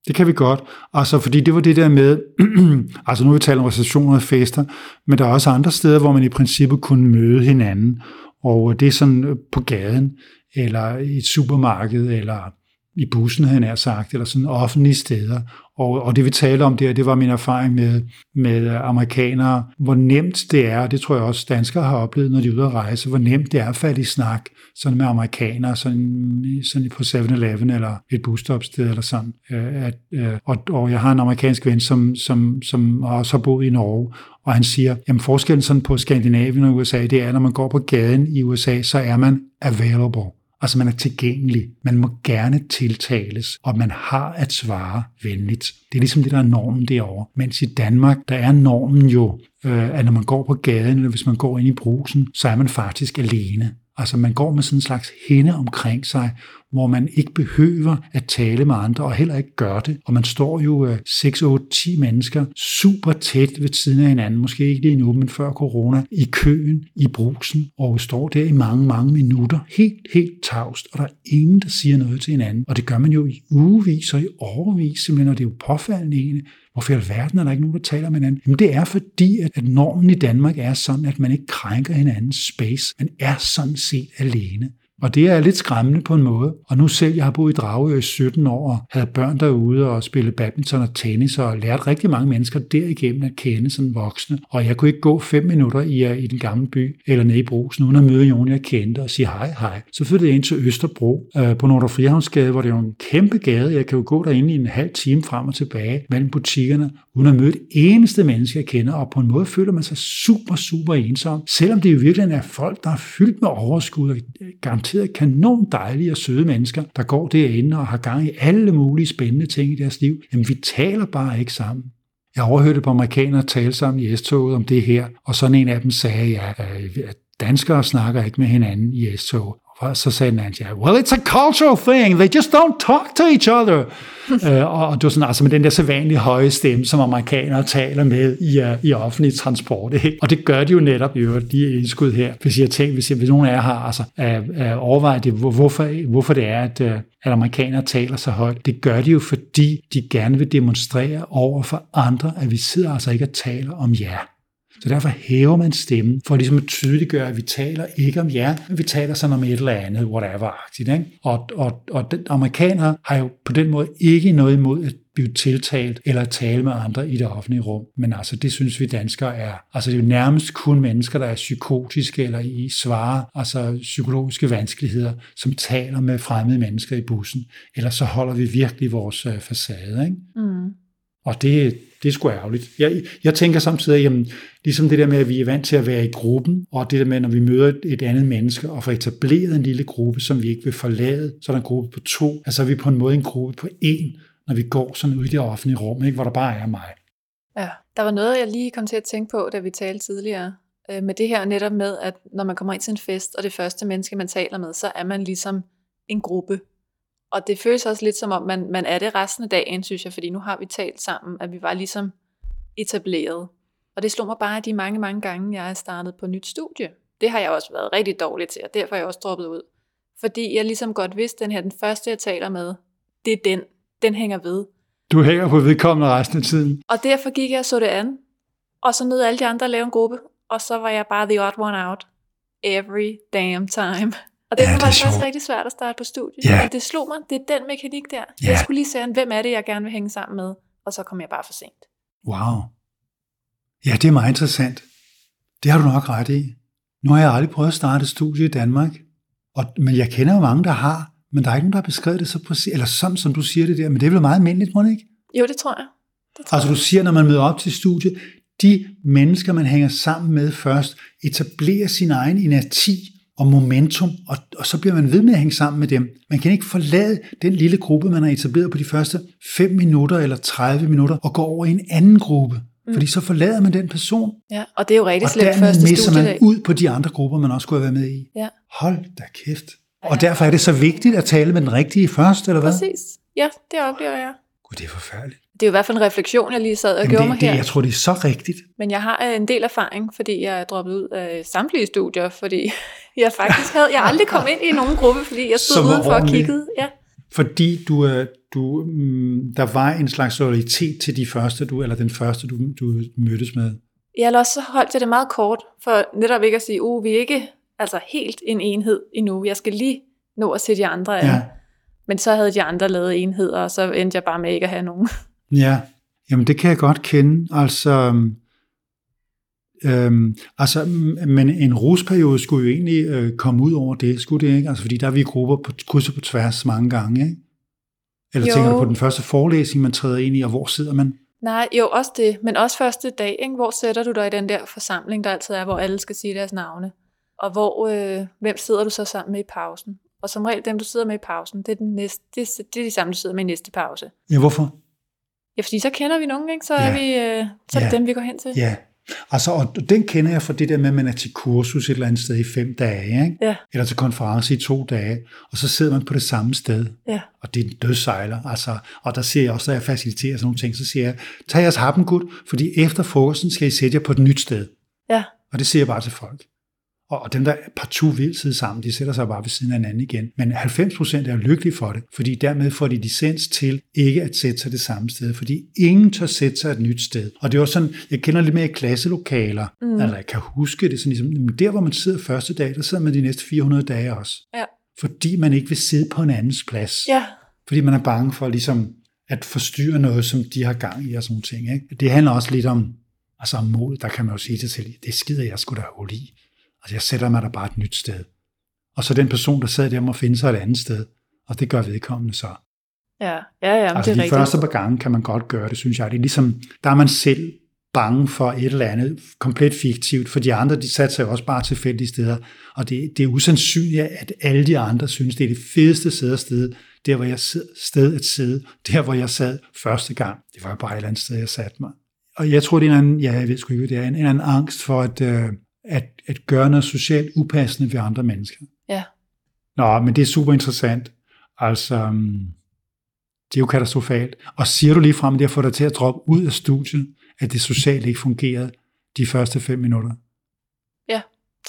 det kan vi godt. Altså, fordi det var det der med, <clears throat> altså nu vi taler om receptioner og fester, men der er også andre steder, hvor man i princippet kunne møde hinanden. Og det er sådan øh, på gaden, eller i et supermarked, eller i bussen, han er sagt, eller sådan offentlige steder. Og, og det vi taler om der, det var min erfaring med, med amerikanere, hvor nemt det er, det tror jeg også danskere har oplevet, når de er ude at rejse, hvor nemt det er at falde i snak sådan med amerikanere, sådan, sådan på 7-Eleven eller et busstopsted eller sådan. Øh, at, øh, og, og jeg har en amerikansk ven, som, som, som også har boet i Norge, og han siger, jamen forskellen sådan på Skandinavien og USA, det er, når man går på gaden i USA, så er man available. Altså man er tilgængelig, man må gerne tiltales, og man har at svare venligt. Det er ligesom det, der er normen derovre. Mens i Danmark, der er normen jo, øh, at når man går på gaden, eller hvis man går ind i brusen, så er man faktisk alene. Altså man går med sådan en slags hende omkring sig, hvor man ikke behøver at tale med andre, og heller ikke gør det. Og man står jo 6, 8, 10 mennesker super tæt ved siden af hinanden, måske ikke lige nu, men før corona, i køen, i brusen, og står der i mange, mange minutter, helt, helt tavst, og der er ingen, der siger noget til hinanden. Og det gør man jo i ugevis og i overvis, simpelthen, og det er jo påfaldende egentlig, Hvorfor i alverden er der ikke nogen, der taler med hinanden? Jamen det er fordi, at, at normen i Danmark er sådan, at man ikke krænker hinandens space. Man er sådan set alene. Og det er lidt skræmmende på en måde. Og nu selv, jeg har boet i Dragø i 17 år, og havde børn derude og spillet badminton og tennis, og lært rigtig mange mennesker derigennem at kende som voksne. Og jeg kunne ikke gå fem minutter i, øh, i den gamle by, eller nede i brusen, uden at møde nogen, jeg kendte, og sige hej, hej. Så flyttede jeg ind til Østerbro, øh, på Nordre Frihavnsgade, hvor det er en kæmpe gade. Jeg kan jo gå derinde i en halv time frem og tilbage mellem butikkerne, uden at møde et eneste menneske, jeg kender, og på en måde føler man sig super, super ensom, selvom det jo virkelig er folk, der er fyldt med overskud og garanteret kanon dejlige og søde mennesker, der går derinde og har gang i alle mulige spændende ting i deres liv. Jamen, vi taler bare ikke sammen. Jeg overhørte på amerikanere tale sammen i S-toget om det her, og sådan en af dem sagde, ja, at danskere snakker ikke med hinanden i S-toget. Og så sagde den anden, ja, well, it's a cultural thing. They just don't talk to each other. uh, <laughs> og det var sådan, altså med den der sædvanlige høje stemme, som amerikanere taler med i, uh, i offentlig transport. Ikke? Og det gør de jo netop i øvrigt, de indskud her. Hvis jeg tænker, hvis, jeg, hvis nogen af jer har altså, uh, uh, overvejet det, hvorfor, hvorfor det er, at, uh, at amerikanere taler så højt. Det gør de jo, fordi de gerne vil demonstrere over for andre, at vi sidder altså ikke og taler om jer. Så derfor hæver man stemmen, for ligesom at tydeliggøre, at vi taler ikke om jer, men vi taler sådan om et eller andet, whatever-agtigt. Ikke? Og, og, og den, amerikanere har jo på den måde ikke noget imod at blive tiltalt eller tale med andre i det offentlige rum. Men altså, det synes vi danskere er. Altså, det er jo nærmest kun mennesker, der er psykotiske eller i svare, altså psykologiske vanskeligheder, som taler med fremmede mennesker i bussen. Ellers så holder vi virkelig vores øh, facade. Ikke? Mm. Og det, det er sgu ærgerligt. Jeg, jeg tænker samtidig, jamen, ligesom det der med, at vi er vant til at være i gruppen, og det der med, når vi møder et, et andet menneske og får etableret en lille gruppe, som vi ikke vil forlade, så er der en gruppe på to, altså er vi på en måde en gruppe på en, når vi går sådan ud i det offentlige rum, ikke, hvor der bare er mig. Ja, der var noget, jeg lige kom til at tænke på, da vi talte tidligere, øh, med det her netop med, at når man kommer ind til en fest, og det første menneske, man taler med, så er man ligesom en gruppe. Og det føles også lidt som om, man, man er det resten af dagen, synes jeg, fordi nu har vi talt sammen, at vi var ligesom etableret. Og det slog mig bare de mange, mange gange, jeg er startet på nyt studie. Det har jeg også været rigtig dårlig til, og derfor er jeg også droppet ud. Fordi jeg ligesom godt vidste, den her, den første jeg taler med, det er den. Den hænger ved. Du hænger på vedkommende resten af tiden. Og derfor gik jeg og så det an. Og så nød alle de andre at lave en gruppe. Og så var jeg bare the odd one out. Every damn time. Og det ja, var faktisk sjovt. rigtig svært at starte på studiet. Ja. Og det slog mig, det er den mekanik der. Ja. Jeg skulle lige se, hvem er det, jeg gerne vil hænge sammen med, og så kom jeg bare for sent. Wow. Ja, det er meget interessant. Det har du nok ret i. Nu har jeg aldrig prøvet at starte et studie i Danmark, og, men jeg kender jo mange, der har, men der er ikke nogen, der har beskrevet det så præcis, eller sådan, som du siger det der, men det er vel meget almindeligt, må det ikke? Jo, det tror jeg. Det tror altså du siger, når man møder op til studiet, de mennesker, man hænger sammen med først, etablerer sin egen inerti, og momentum, og, og så bliver man ved med at hænge sammen med dem. Man kan ikke forlade den lille gruppe, man har etableret på de første 5 minutter eller 30 minutter, og gå over i en anden gruppe. Mm. Fordi så forlader man den person. Ja, og det er jo rigtig slemt første misser studiedag. man ud på de andre grupper, man også skulle have været med i. Ja. Hold da kæft. Og derfor er det så vigtigt at tale med den rigtige først, eller hvad? Præcis. Ja, det oplever jeg. Gud, det er forfærdeligt. Det er jo i hvert fald en refleksion, jeg lige sad og Jamen, gjorde det, mig det, her. jeg tror, det er så rigtigt. Men jeg har øh, en del erfaring, fordi jeg er droppet ud af samtlige studier, fordi <laughs> jeg faktisk havde, jeg aldrig kom ind i nogen gruppe, fordi jeg stod udenfor og kiggede. Ja. Fordi du, er- du, mm, der var en slags loyalitet til de første, du, eller den første, du, du mødtes med. Jeg eller også så holdt jeg det meget kort, for netop ikke at sige, uh, vi er ikke altså helt en enhed endnu. Jeg skal lige nå at se de andre an. Ja. Men så havde de andre lavet enheder, og så endte jeg bare med ikke at have nogen. Ja, jamen det kan jeg godt kende. Altså, øhm, altså m- men en rusperiode skulle jo egentlig øh, komme ud over det, skulle det ikke? Altså, fordi der er vi grupper på kryds på tværs mange gange, ikke? Eller Jo. tænker du på den første forelæsning, man træder ind i, og hvor sidder man? Nej, jo også det, men også første dag, ikke? hvor sætter du dig i den der forsamling, der altid er, hvor alle skal sige deres navne. Og hvor, øh, hvem sidder du så sammen med i pausen? Og som regel, dem du sidder med i pausen, det er, den næste, det, det er de samme, du sidder med i næste pause. Ja, hvorfor? Ja, fordi så kender vi nogen, ikke? Så er, Ja. vi, øh, så er det Ja. dem, vi går hen til. Ja, altså, og den kender jeg fra det der med, at man er til kursus et eller andet sted i fem dage, ikke? Ja. eller til konference i to dage, og så sidder man på det samme sted. Ja. Og det er en dødsejler. Altså, og der siger jeg også, når jeg faciliterer sådan nogle ting, så siger jeg, tag jeres happengud, fordi efter frokosten skal I sætte jer på et nyt sted. Ja. Og det siger jeg bare til folk. Og, og dem, der partout vil sidde sammen, de sætter sig bare ved siden af hinanden igen. Men 90% er lykkelige for det, fordi dermed får de licens til ikke at sætte sig det samme sted, fordi ingen tør sætte sig et nyt sted. Og det er også sådan, jeg kender lidt mere i klasselokaler, mm. altså jeg kan huske det, sådan ligesom, der hvor man sidder første dag, der sidder man de næste 400 dage også. Ja. Fordi man ikke vil sidde på en andens plads. Ja. Fordi man er bange for ligesom at forstyrre noget, som de har gang i og sådan nogle ting. Ikke? Det handler også lidt om, altså om mod, der kan man jo sige til sig det skider jeg sgu da hul i. Altså jeg sætter mig der bare et nyt sted. Og så den person, der sad der, må finde sig et andet sted. Og det gør vedkommende så. Ja, ja, ja altså det er de rigtigt. første par gange kan man godt gøre det, synes jeg. Det er ligesom, der er man selv bange for et eller andet komplet fiktivt, for de andre, de satte sig jo også bare tilfældige steder, og det, det er usandsynligt, at alle de andre synes, det er det fedeste sted at sted, der hvor jeg sid, sted at sidde, der hvor jeg sad første gang. Det var jo bare et eller andet sted, jeg satte mig. Og jeg tror, det er en anden, ja, jeg ved sgu ikke, det er, en, en anden angst for at, øh, at, at gøre noget socialt upassende ved andre mennesker. Ja. Nå, men det er super interessant. Altså, um, det er jo katastrofalt. Og siger du lige frem, at det har fået dig til at droppe ud af studiet, at det socialt ikke fungerede de første fem minutter? Ja,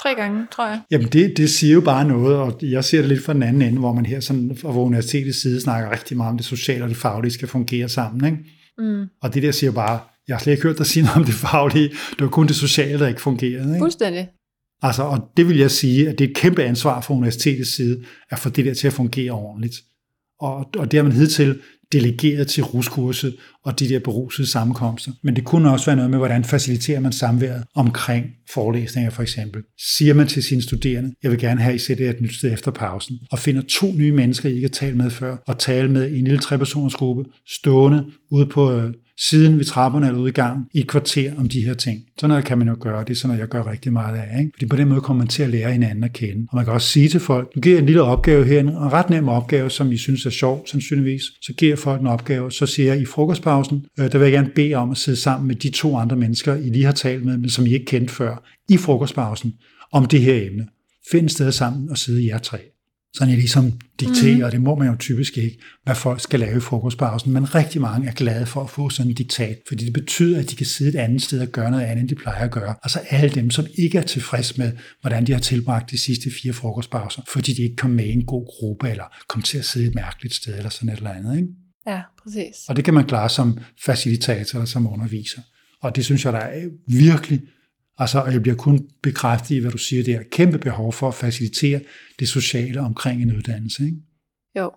tre gange, tror jeg. Jamen det, det siger jo bare noget, og jeg ser det lidt fra den anden ende, hvor man her sådan, fra universitetets side snakker rigtig meget om det sociale og det faglige skal fungere sammen. Ikke? Mm. Og det der siger bare, jeg har slet ikke hørt dig sige noget om det faglige, det var kun det sociale, der ikke fungerede. Ikke? Fuldstændig. Altså, og det vil jeg sige, at det er et kæmpe ansvar fra universitetets side, at få det der til at fungere ordentligt. Og, og det har man hidtil delegeret til ruskurset og de der berusede sammenkomster. Men det kunne også være noget med, hvordan faciliterer man samværet omkring forelæsninger for eksempel. Siger man til sine studerende, jeg vil gerne have, at I sætter et nyt sted efter pausen, og finder to nye mennesker, I ikke har talt med før, og tale med i en lille trepersoners gruppe, stående ude på øh, siden ved trapperne eller ude i gang i et kvarter om de her ting. Sådan noget kan man jo gøre, det er sådan noget, jeg gør rigtig meget af. Ikke? Fordi på den måde kommer man til at lære hinanden at kende. Og man kan også sige til folk, nu giver jeg en lille opgave her, en ret nem opgave, som I synes er sjov, sandsynligvis. Så giver jeg folk en opgave, så siger jeg i frokostpausen, øh, der vil jeg gerne bede om at sidde sammen med de to andre mennesker, I lige har talt med, men som I ikke kendte før, i frokostpausen, om det her emne. Find et sted sammen og sidde jer tre. Sådan jeg ligesom dikterer, mm. og det må man jo typisk ikke, hvad folk skal lave i frokostpausen, men rigtig mange er glade for at få sådan en diktat, fordi det betyder, at de kan sidde et andet sted og gøre noget andet, end de plejer at gøre. Altså alle dem, som ikke er tilfreds med, hvordan de har tilbragt de sidste fire frokostpauser, fordi de ikke kom med i en god gruppe, eller kom til at sidde et mærkeligt sted, eller sådan et eller andet. Ikke? Ja, præcis. Og det kan man klare som facilitator eller som underviser. Og det synes jeg, der er virkelig, altså og jeg bliver kun bekræftet i, hvad du siger, det er kæmpe behov for at facilitere det sociale omkring en uddannelse. Ikke? Jo.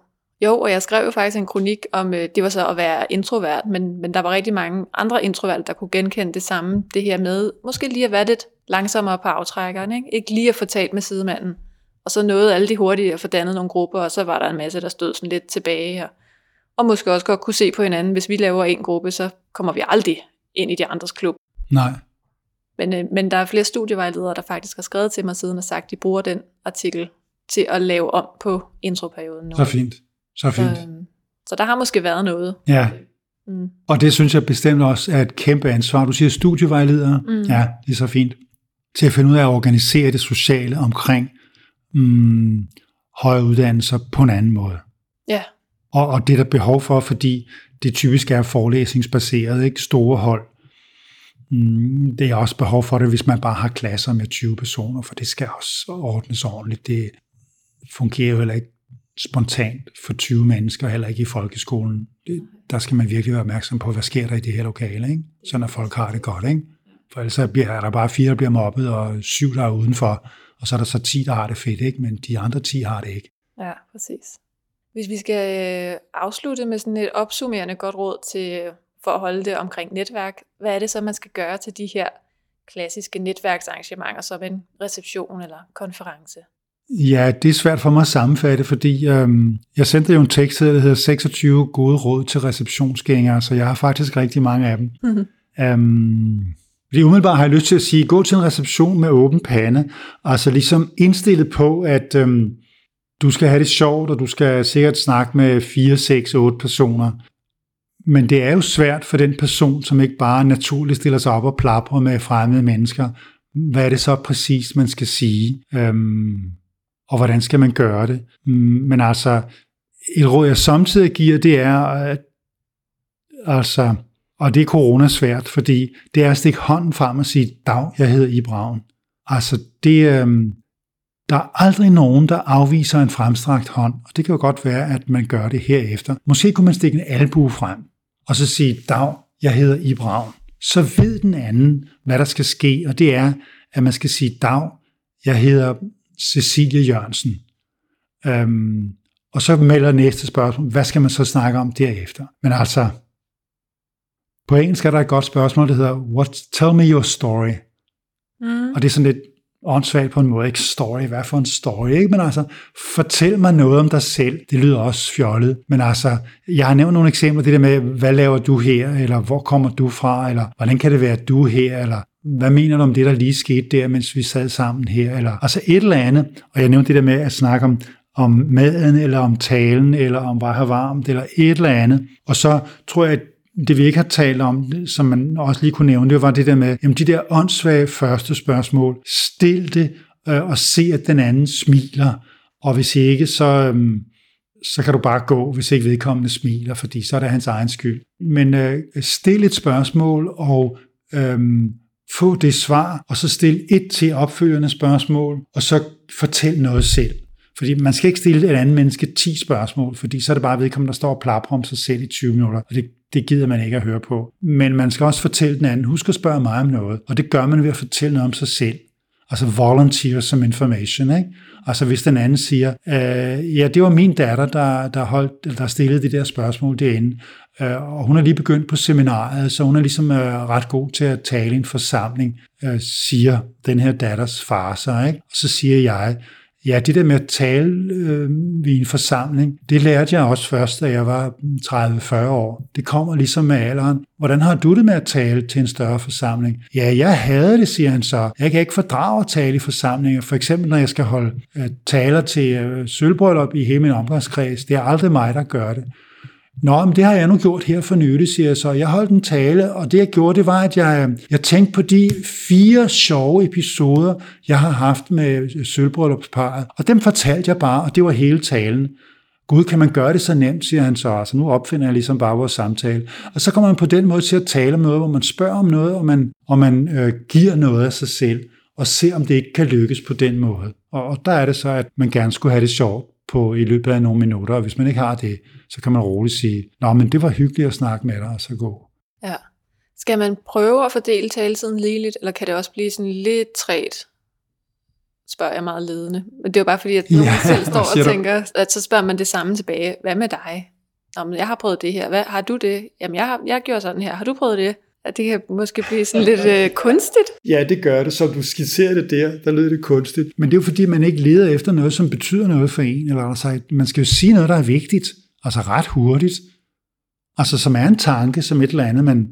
Jo, og jeg skrev jo faktisk en kronik om, øh, det var så at være introvert, men, men der var rigtig mange andre introverte, der kunne genkende det samme, det her med, måske lige at være lidt langsommere på aftrækkeren, ikke? ikke lige at få talt med sidemanden, og så nåede alle de hurtigt at få dannet nogle grupper, og så var der en masse, der stod sådan lidt tilbage, og, og måske også godt kunne se på hinanden, hvis vi laver en gruppe, så kommer vi aldrig ind i de andres klub. Nej. Men, øh, men der er flere studievejledere, der faktisk har skrevet til mig siden og sagt, at de bruger den artikel til at lave om på introperioden nu. Så fint. Så fint. Så, øhm, så der har måske været noget. Ja, Mm. Og det synes jeg bestemt også er et kæmpe ansvar. Du siger studievejledere. Mm. Ja, det er så fint. Til at finde ud af at organisere det sociale omkring mm, højere uddannelser på en anden måde. Ja. Og, og det er der behov for, fordi det typisk er forelæsningsbaseret, ikke store hold. Mm, det er også behov for det, hvis man bare har klasser med 20 personer, for det skal også ordnes ordentligt. Det fungerer jo heller ikke spontant for 20 mennesker, heller ikke i folkeskolen. Det, der skal man virkelig være opmærksom på, hvad sker der i det her lokale, ikke? sådan at folk har det godt. Ikke? For ellers bliver, er der bare fire, der bliver mobbet, og syv, der er udenfor, og så er der så 10, der har det fedt, ikke? men de andre 10 har det ikke. Ja, præcis. Hvis vi skal øh, afslutte med sådan et opsummerende godt råd til, for at holde det omkring netværk, hvad er det så, man skal gøre til de her klassiske netværksarrangementer, som en reception eller konference? Ja, det er svært for mig at sammenfatte, fordi øhm, jeg sendte jo en tekst, der hedder 26 gode råd til receptionsgængere, så jeg har faktisk rigtig mange af dem. Mm-hmm. Øhm, fordi umiddelbart har jeg lyst til at sige, gå til en reception med åben pande, altså ligesom indstillet på, at øhm, du skal have det sjovt, og du skal sikkert snakke med 4, 6, 8 personer. Men det er jo svært for den person, som ikke bare naturligt stiller sig op og plapper med fremmede mennesker. Hvad er det så præcis, man skal sige? Øhm, og hvordan skal man gøre det? Mm, men altså, et råd, jeg samtidig giver, det er, at, altså, og det er corona svært, fordi det er at stikke hånden frem og sige, dag, jeg hedder Ibraun. Altså, det, øhm, der er aldrig nogen, der afviser en fremstrakt hånd, og det kan jo godt være, at man gør det herefter. Måske kunne man stikke en albue frem, og så sige, dag, jeg hedder Ibraun. Så ved den anden, hvad der skal ske, og det er, at man skal sige, dag, jeg hedder Cecilie Jørgensen. Øhm, og så melder næste spørgsmål, hvad skal man så snakke om derefter? Men altså, på engelsk er der et godt spørgsmål, der hedder, What, tell me your story. Mm. Og det er sådan lidt åndssvagt på en måde, ikke story, hvad for en story, ikke? Men altså, fortæl mig noget om dig selv, det lyder også fjollet, men altså, jeg har nævnt nogle eksempler, det der med, hvad laver du her, eller hvor kommer du fra, eller hvordan kan det være, at du er her, eller hvad mener du om det, der lige skete der, mens vi sad sammen her? Eller, altså et eller andet. Og jeg nævnte det der med at snakke om, om maden, eller om talen, eller om var have varmt, eller et eller andet. Og så tror jeg, at det vi ikke har talt om, som man også lige kunne nævne, det var det der med, jamen de der åndssvage første spørgsmål, stil det øh, og se, at den anden smiler. Og hvis ikke, så, øh, så kan du bare gå, hvis ikke vedkommende smiler, fordi så er det hans egen skyld. Men øh, stil et spørgsmål og øh, få det svar, og så stil et til opfølgende spørgsmål, og så fortæl noget selv. Fordi man skal ikke stille et andet menneske 10 spørgsmål, fordi så er det bare vedkommende, der står og plapper om sig selv i 20 minutter, og det, det gider man ikke at høre på. Men man skal også fortælle den anden, husk at spørge mig om noget, og det gør man ved at fortælle noget om sig selv. Altså volunteer som information, ikke? Altså hvis den anden siger, øh, ja, det var min datter, der, der, holdt, der stillede de der spørgsmål derinde, øh, og hun er lige begyndt på seminaret, så hun er ligesom øh, ret god til at tale i en forsamling, øh, siger den her datters far så, ikke? Og så siger jeg, Ja, det der med at tale øh, ved en forsamling, det lærte jeg også først, da jeg var 30-40 år. Det kommer ligesom med alderen. Hvordan har du det med at tale til en større forsamling? Ja, jeg havde det, siger han så. Jeg kan ikke fordrage at tale i forsamlinger. For eksempel, når jeg skal holde øh, taler til øh, sølvbrøllup i hele min omgangskreds. Det er aldrig mig, der gør det. Nå, men det har jeg nu gjort her for nylig, siger jeg så. Jeg holdt en tale, og det jeg gjorde, det var, at jeg, jeg tænkte på de fire sjove episoder, jeg har haft med sølvbryllupsparet. Og dem fortalte jeg bare, og det var hele talen. Gud, kan man gøre det så nemt, siger han så. Altså, nu opfinder jeg ligesom bare vores samtale. Og så kommer man på den måde til at tale om noget, hvor man spørger om noget, og man, og man øh, giver noget af sig selv, og ser, om det ikke kan lykkes på den måde. Og, og der er det så, at man gerne skulle have det sjovt på i løbet af nogle minutter, og hvis man ikke har det, så kan man roligt sige, nå, men det var hyggeligt at snakke med dig, og så gå. Ja. Skal man prøve at fordele taletiden ligeligt, eller kan det også blive sådan lidt træt? Spørger jeg meget ledende. Men det er jo bare fordi, at <laughs> nogen ja, selv står og tænker, at så spørger man det samme tilbage. Hvad med dig? Nå, men jeg har prøvet det her. Hvad, har du det? Jamen, jeg har, jeg gjort sådan her. Har du prøvet det? At det kan måske blive sådan lidt øh, kunstigt. Ja, det gør det. Som du skitserer det der, der lyder det kunstigt. Men det er jo fordi, man ikke leder efter noget, som betyder noget for en. Eller altså, man skal jo sige noget, der er vigtigt. Altså ret hurtigt. Altså som er en tanke, som et eller andet, man,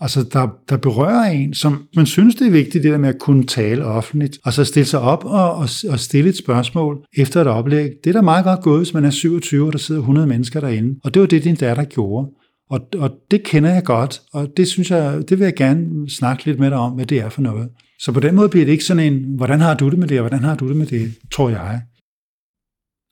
altså der, der berører en, som man synes, det er vigtigt, det der med at kunne tale offentligt. Og så stille sig op og, og, og stille et spørgsmål efter et oplæg. Det er da meget godt gået, hvis man er 27, og der sidder 100 mennesker derinde. Og det var det, din datter gjorde. Og, og det kender jeg godt, og det synes jeg, det vil jeg gerne snakke lidt med dig om, hvad det er for noget. Så på den måde bliver det ikke sådan en, hvordan har du det med det, og hvordan har du det med det, tror jeg.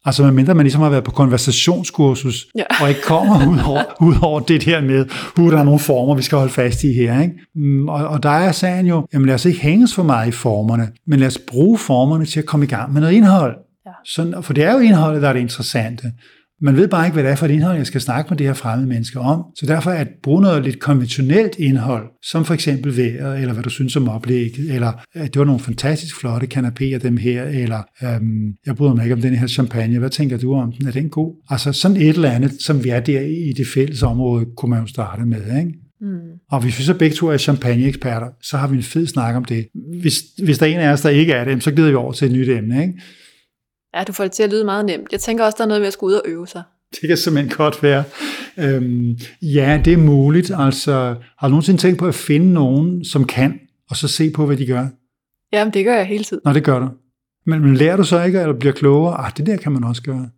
Altså medmindre man ligesom har været på konversationskursus, ja. og ikke kommer <laughs> ud over, ud over det her med, hvor der er nogle former, vi skal holde fast i her. Ikke? Mm, og, og der er sagen jo, jamen lad os ikke hænges for meget i formerne, men lad os bruge formerne til at komme i gang med noget indhold. Ja. Sådan, for det er jo indholdet, der er det interessante. Man ved bare ikke, hvad det er for et indhold, jeg skal snakke med de her fremmede mennesker om. Så derfor at bruge noget lidt konventionelt indhold, som for eksempel vejret, eller hvad du synes om oplægget, eller at det var nogle fantastisk flotte kanapéer, dem her, eller øhm, jeg bryder mig ikke om den her champagne, hvad tænker du om den? Er den god? Altså sådan et eller andet, som vi er der i det fælles område, kunne man jo starte med, ikke? Mm. Og hvis vi så begge to er champagne-eksperter, så har vi en fed snak om det. Hvis, hvis der er en af os, der ikke er det, så glider vi over til et nyt emne. Ikke? Ja, du får det til at lyde meget nemt. Jeg tænker også, der er noget med at skulle ud og øve sig. Det kan simpelthen godt være. Øhm, ja, det er muligt. Altså, har du nogensinde tænkt på at finde nogen, som kan, og så se på, hvad de gør? Jamen, det gør jeg hele tiden. Nå, det gør du. Men, men lærer du så ikke, eller bliver klogere? Ah, det der kan man også gøre.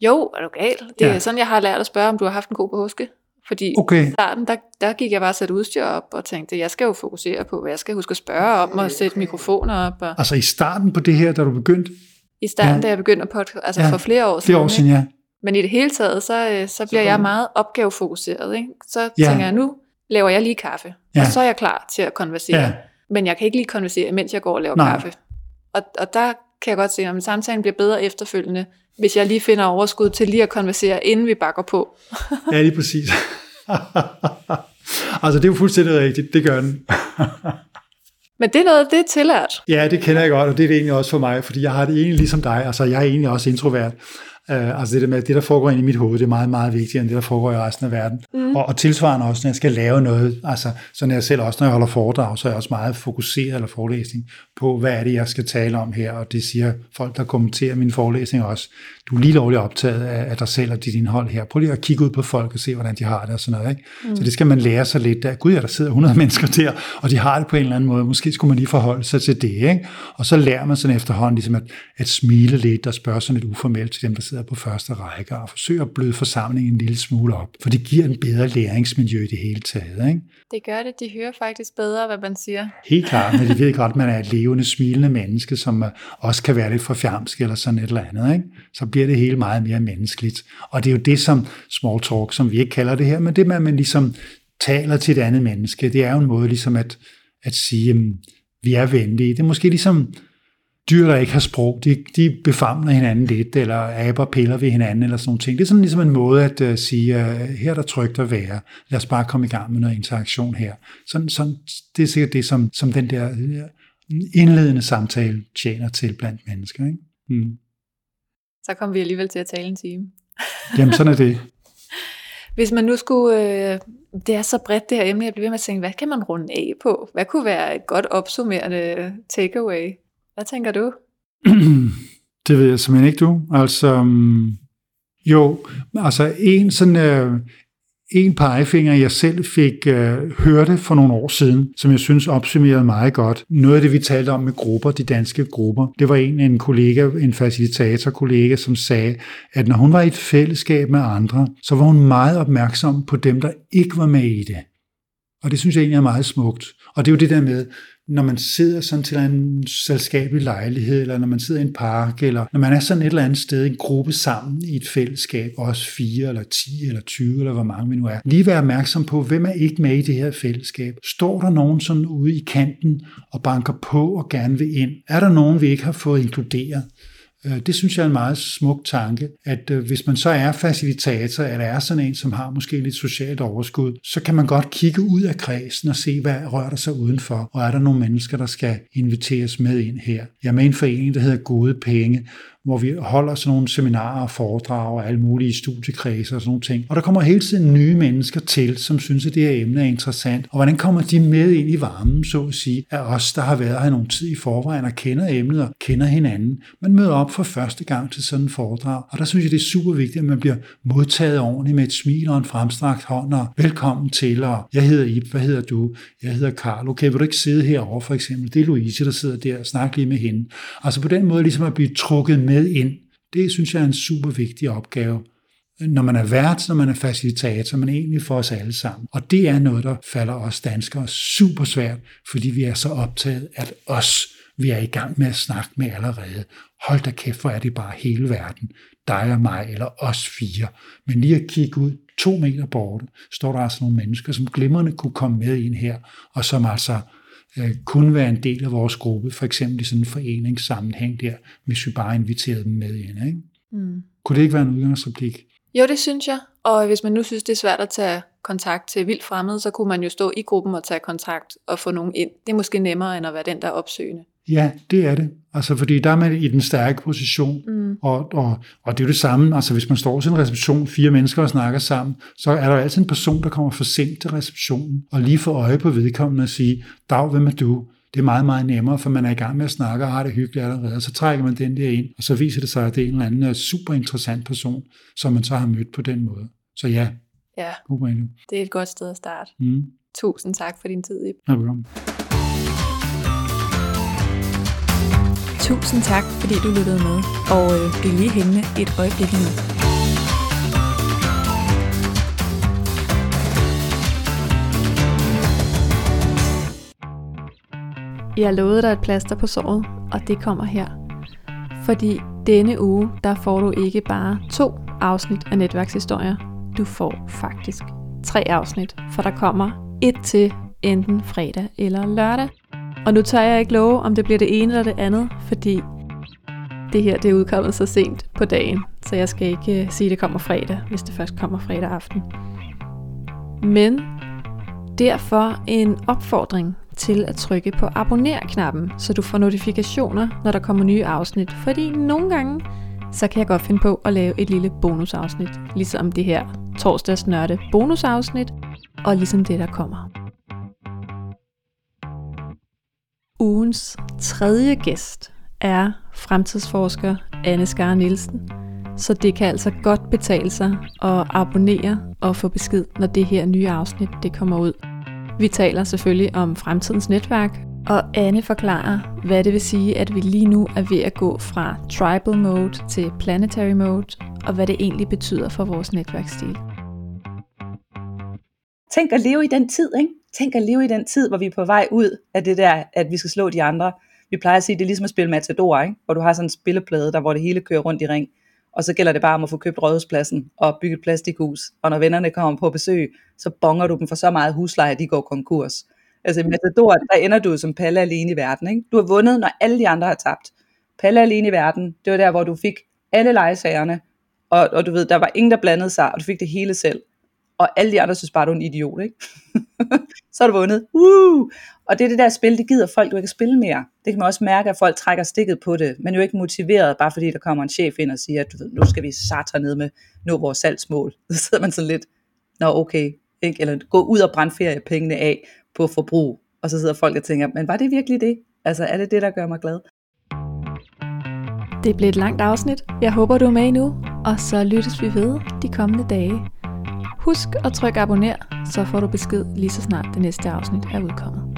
Jo, er du gal? Det er ja. sådan, jeg har lært at spørge, om du har haft en god påske. Fordi okay. i starten, der, der gik jeg bare og satte udstyr op og tænkte, jeg skal jo fokusere på, hvad jeg skal huske at spørge om, og sætte mikrofoner op. Og... Altså i starten på det her, da du begyndte, i starten, ja. da jeg begyndte at podcast, altså ja. for flere år siden. Flere år siden, ja. Men i det hele taget, så, øh, så bliver så jeg meget opgavefokuseret. Ikke? Så ja. tænker jeg, nu laver jeg lige kaffe, ja. og så er jeg klar til at konversere. Ja. Men jeg kan ikke lige konversere, mens jeg går og laver Nej. kaffe. Og, og der kan jeg godt se, at samtalen bliver bedre efterfølgende, hvis jeg lige finder overskud til lige at konversere, inden vi bakker på. <laughs> ja, lige præcis. <laughs> altså, det er jo fuldstændig rigtigt. Det gør den. <laughs> Men det er noget, det er tillært. Ja, det kender jeg godt, og det er det egentlig også for mig, fordi jeg har det egentlig ligesom dig. Altså, jeg er egentlig også introvert. Uh, altså det der med, det der foregår inde i mit hoved, det er meget, meget vigtigere end det, der foregår i resten af verden. Mm. Og, og tilsvarende også, når jeg skal lave noget, altså så når jeg selv også, når jeg holder foredrag, så er jeg også meget fokuseret eller forelæsning på, hvad er det, jeg skal tale om her, og det siger folk, der kommenterer min forelæsning også. Du er lige lovligt optaget af, af dig selv og dit indhold her. Prøv lige at kigge ud på folk og se, hvordan de har det og sådan noget. Ikke? Mm. Så det skal man lære sig lidt af. Gud, ja, der sidder 100 <laughs> mennesker der, og de har det på en eller anden måde. Måske skulle man lige forholde sig til det. Ikke? Og så lærer man sådan efterhånden ligesom at, at smile lidt og spørge sådan lidt uformelt til dem, der sidder på første række, og forsøge at bløde forsamlingen en lille smule op. For det giver en bedre læringsmiljø i det hele taget. Ikke? Det gør det. De hører faktisk bedre, hvad man siger. Helt klart, men de ved godt, at man er et levende, smilende menneske, som også kan være lidt for fjamsk eller sådan et eller andet. Ikke? Så bliver det hele meget mere menneskeligt. Og det er jo det, som small talk, som vi ikke kalder det her, men det med, at man ligesom taler til et andet menneske, det er jo en måde ligesom at, at sige, at vi er venlige. Det er måske ligesom dyr, der ikke har sprog, de, de befamler hinanden lidt, eller aber piller ved hinanden, eller sådan nogle ting. Det er sådan ligesom en måde at uh, sige, uh, her er der trygt at være, lad os bare komme i gang med noget interaktion her. Sådan, sådan, det er sikkert det, som, som den der indledende samtale tjener til blandt mennesker. Ikke? Mm. Så kommer vi alligevel til at tale en time. <laughs> Jamen, sådan er det. <laughs> Hvis man nu skulle, øh, det er så bredt det her emne, jeg bliver ved med at tænke, hvad kan man runde af på? Hvad kunne være et godt opsummerende takeaway? Hvad tænker du? <clears throat> det ved jeg simpelthen ikke, du. Altså, mm, jo, altså en sådan, øh, en pegefinger, jeg selv fik øh, hørte for nogle år siden, som jeg synes opsummerede meget godt. Noget af det, vi talte om med grupper, de danske grupper, det var en, en kollega, en facilitator-kollega, som sagde, at når hun var i et fællesskab med andre, så var hun meget opmærksom på dem, der ikke var med i det. Og det synes jeg egentlig er meget smukt. Og det er jo det der med, når man sidder sådan til en selskabelig lejlighed, eller når man sidder i en park, eller når man er sådan et eller andet sted, en gruppe sammen i et fællesskab, også fire, eller 10, eller 20, eller hvor mange vi nu er. Lige være opmærksom på, hvem er ikke med i det her fællesskab? Står der nogen sådan ude i kanten og banker på og gerne vil ind? Er der nogen, vi ikke har fået inkluderet? Øh, det synes jeg er en meget smuk tanke, at øh, hvis man så er facilitator, eller er sådan en, som har måske lidt socialt overskud, så kan man godt kigge ud af kredsen og se, hvad rører der sig udenfor, og er der nogle mennesker, der skal inviteres med ind her. Jeg er med i en forening, der hedder Gode Penge, hvor vi holder sådan nogle seminarer og foredrag og alle mulige studiekredser og sådan nogle ting. Og der kommer hele tiden nye mennesker til, som synes, at det her emne er interessant. Og hvordan kommer de med ind i varmen, så at sige, af os, der har været her nogle tid i forvejen og kender emnet og kender hinanden. Man møder op for første gang til sådan en foredrag, og der synes jeg, det er super vigtigt, at man bliver modtaget ordentligt med et smil og en fremstrakt hånd og velkommen til, og jeg hedder Ip, hvad hedder du? Jeg hedder Karl. Okay, vil du ikke sidde herovre for eksempel? Det er Louise, der sidder der og snakker lige med hende. Altså på den måde ligesom at blive trukket med med ind. Det synes jeg er en super vigtig opgave. når man er vært, når man er facilitator, men egentlig for os alle sammen. Og det er noget, der falder os danskere super svært, fordi vi er så optaget at os, vi er i gang med at snakke med allerede. Hold da kæft, hvor er det bare hele verden. Dig og mig, eller os fire. Men lige at kigge ud to meter borte, står der altså nogle mennesker, som glimrende kunne komme med ind her, og som altså øh, kunne være en del af vores gruppe, for eksempel i sådan en foreningssammenhæng der, hvis vi bare inviterede dem med ind. Ikke? Mm. Kunne det ikke være en udgangsreplik? Jo, det synes jeg. Og hvis man nu synes, det er svært at tage kontakt til vildt fremmede, så kunne man jo stå i gruppen og tage kontakt og få nogen ind. Det er måske nemmere, end at være den, der er opsøgende. Ja, det er det. Altså, fordi der er man i den stærke position, mm. og, og, og det er jo det samme, altså hvis man står til en reception, fire mennesker og snakker sammen, så er der altid en person, der kommer for sent til receptionen, og lige får øje på vedkommende og sige, Dag, hvem er du? Det er meget, meget nemmere, for man er i gang med at snakke og har det hyggeligt allerede, og så trækker man den der ind, og så viser det sig, at det er en eller anden øh, super interessant person, som man så har mødt på den måde. Så ja, ja. det er et godt sted at starte. Mm. Tusind tak for din tid, Ip. Ja, velkommen. Tusind tak, fordi du lyttede med, og øh, bliv lige hængende et øjeblik nu. Jeg lovede dig et plaster på såret, og det kommer her. Fordi denne uge, der får du ikke bare to afsnit af netværkshistorier. Du får faktisk tre afsnit, for der kommer et til enten fredag eller lørdag. Og nu tør jeg ikke love, om det bliver det ene eller det andet, fordi det her det er udkommet så sent på dagen, så jeg skal ikke øh, sige, at det kommer fredag, hvis det først kommer fredag aften. Men derfor en opfordring til at trykke på abonner-knappen, så du får notifikationer, når der kommer nye afsnit. Fordi nogle gange, så kan jeg godt finde på at lave et lille bonusafsnit, ligesom det her torsdags nørde bonusafsnit, og ligesom det, der kommer. Ugens tredje gæst er fremtidsforsker Anne Skar Nielsen, så det kan altså godt betale sig at abonnere og få besked, når det her nye afsnit det kommer ud. Vi taler selvfølgelig om fremtidens netværk, og Anne forklarer, hvad det vil sige, at vi lige nu er ved at gå fra tribal mode til planetary mode, og hvad det egentlig betyder for vores netværksstil. Tænk at leve i den tid, ikke? Tænk at leve i den tid, hvor vi er på vej ud af det der, at vi skal slå de andre. Vi plejer at sige, at det er ligesom at spille Matador, ikke? hvor du har sådan en spilleplade, der hvor det hele kører rundt i ring. Og så gælder det bare om at få købt rådhuspladsen og bygge et plastikhus. Og når vennerne kommer på besøg, så bonger du dem for så meget husleje, at de går konkurs. Altså i Matador, der ender du som Palle alene i verden. Ikke? Du har vundet, når alle de andre har tabt. Palle alene i verden, det var der, hvor du fik alle lejesagerne, og, og du ved, der var ingen, der blandede sig, og du fik det hele selv og alle de andre synes bare, du er en idiot, ikke? <laughs> så er du vundet. Woo! Og det er det der spil, det gider folk jo ikke spille mere. Det kan man også mærke, at folk trækker stikket på det, men jo ikke motiveret, bare fordi der kommer en chef ind og siger, at du ved, nu skal vi satan ned med nå vores salgsmål. <laughs> Så sidder man sådan lidt, nå okay, ikke? eller gå ud og brænde feriepengene af på forbrug, og så sidder folk og tænker, men var det virkelig det? Altså er det det, der gør mig glad? Det blev et langt afsnit. Jeg håber, du er med nu, og så lyttes vi ved de kommende dage. Husk at trykke abonner, så får du besked lige så snart det næste afsnit er udkommet.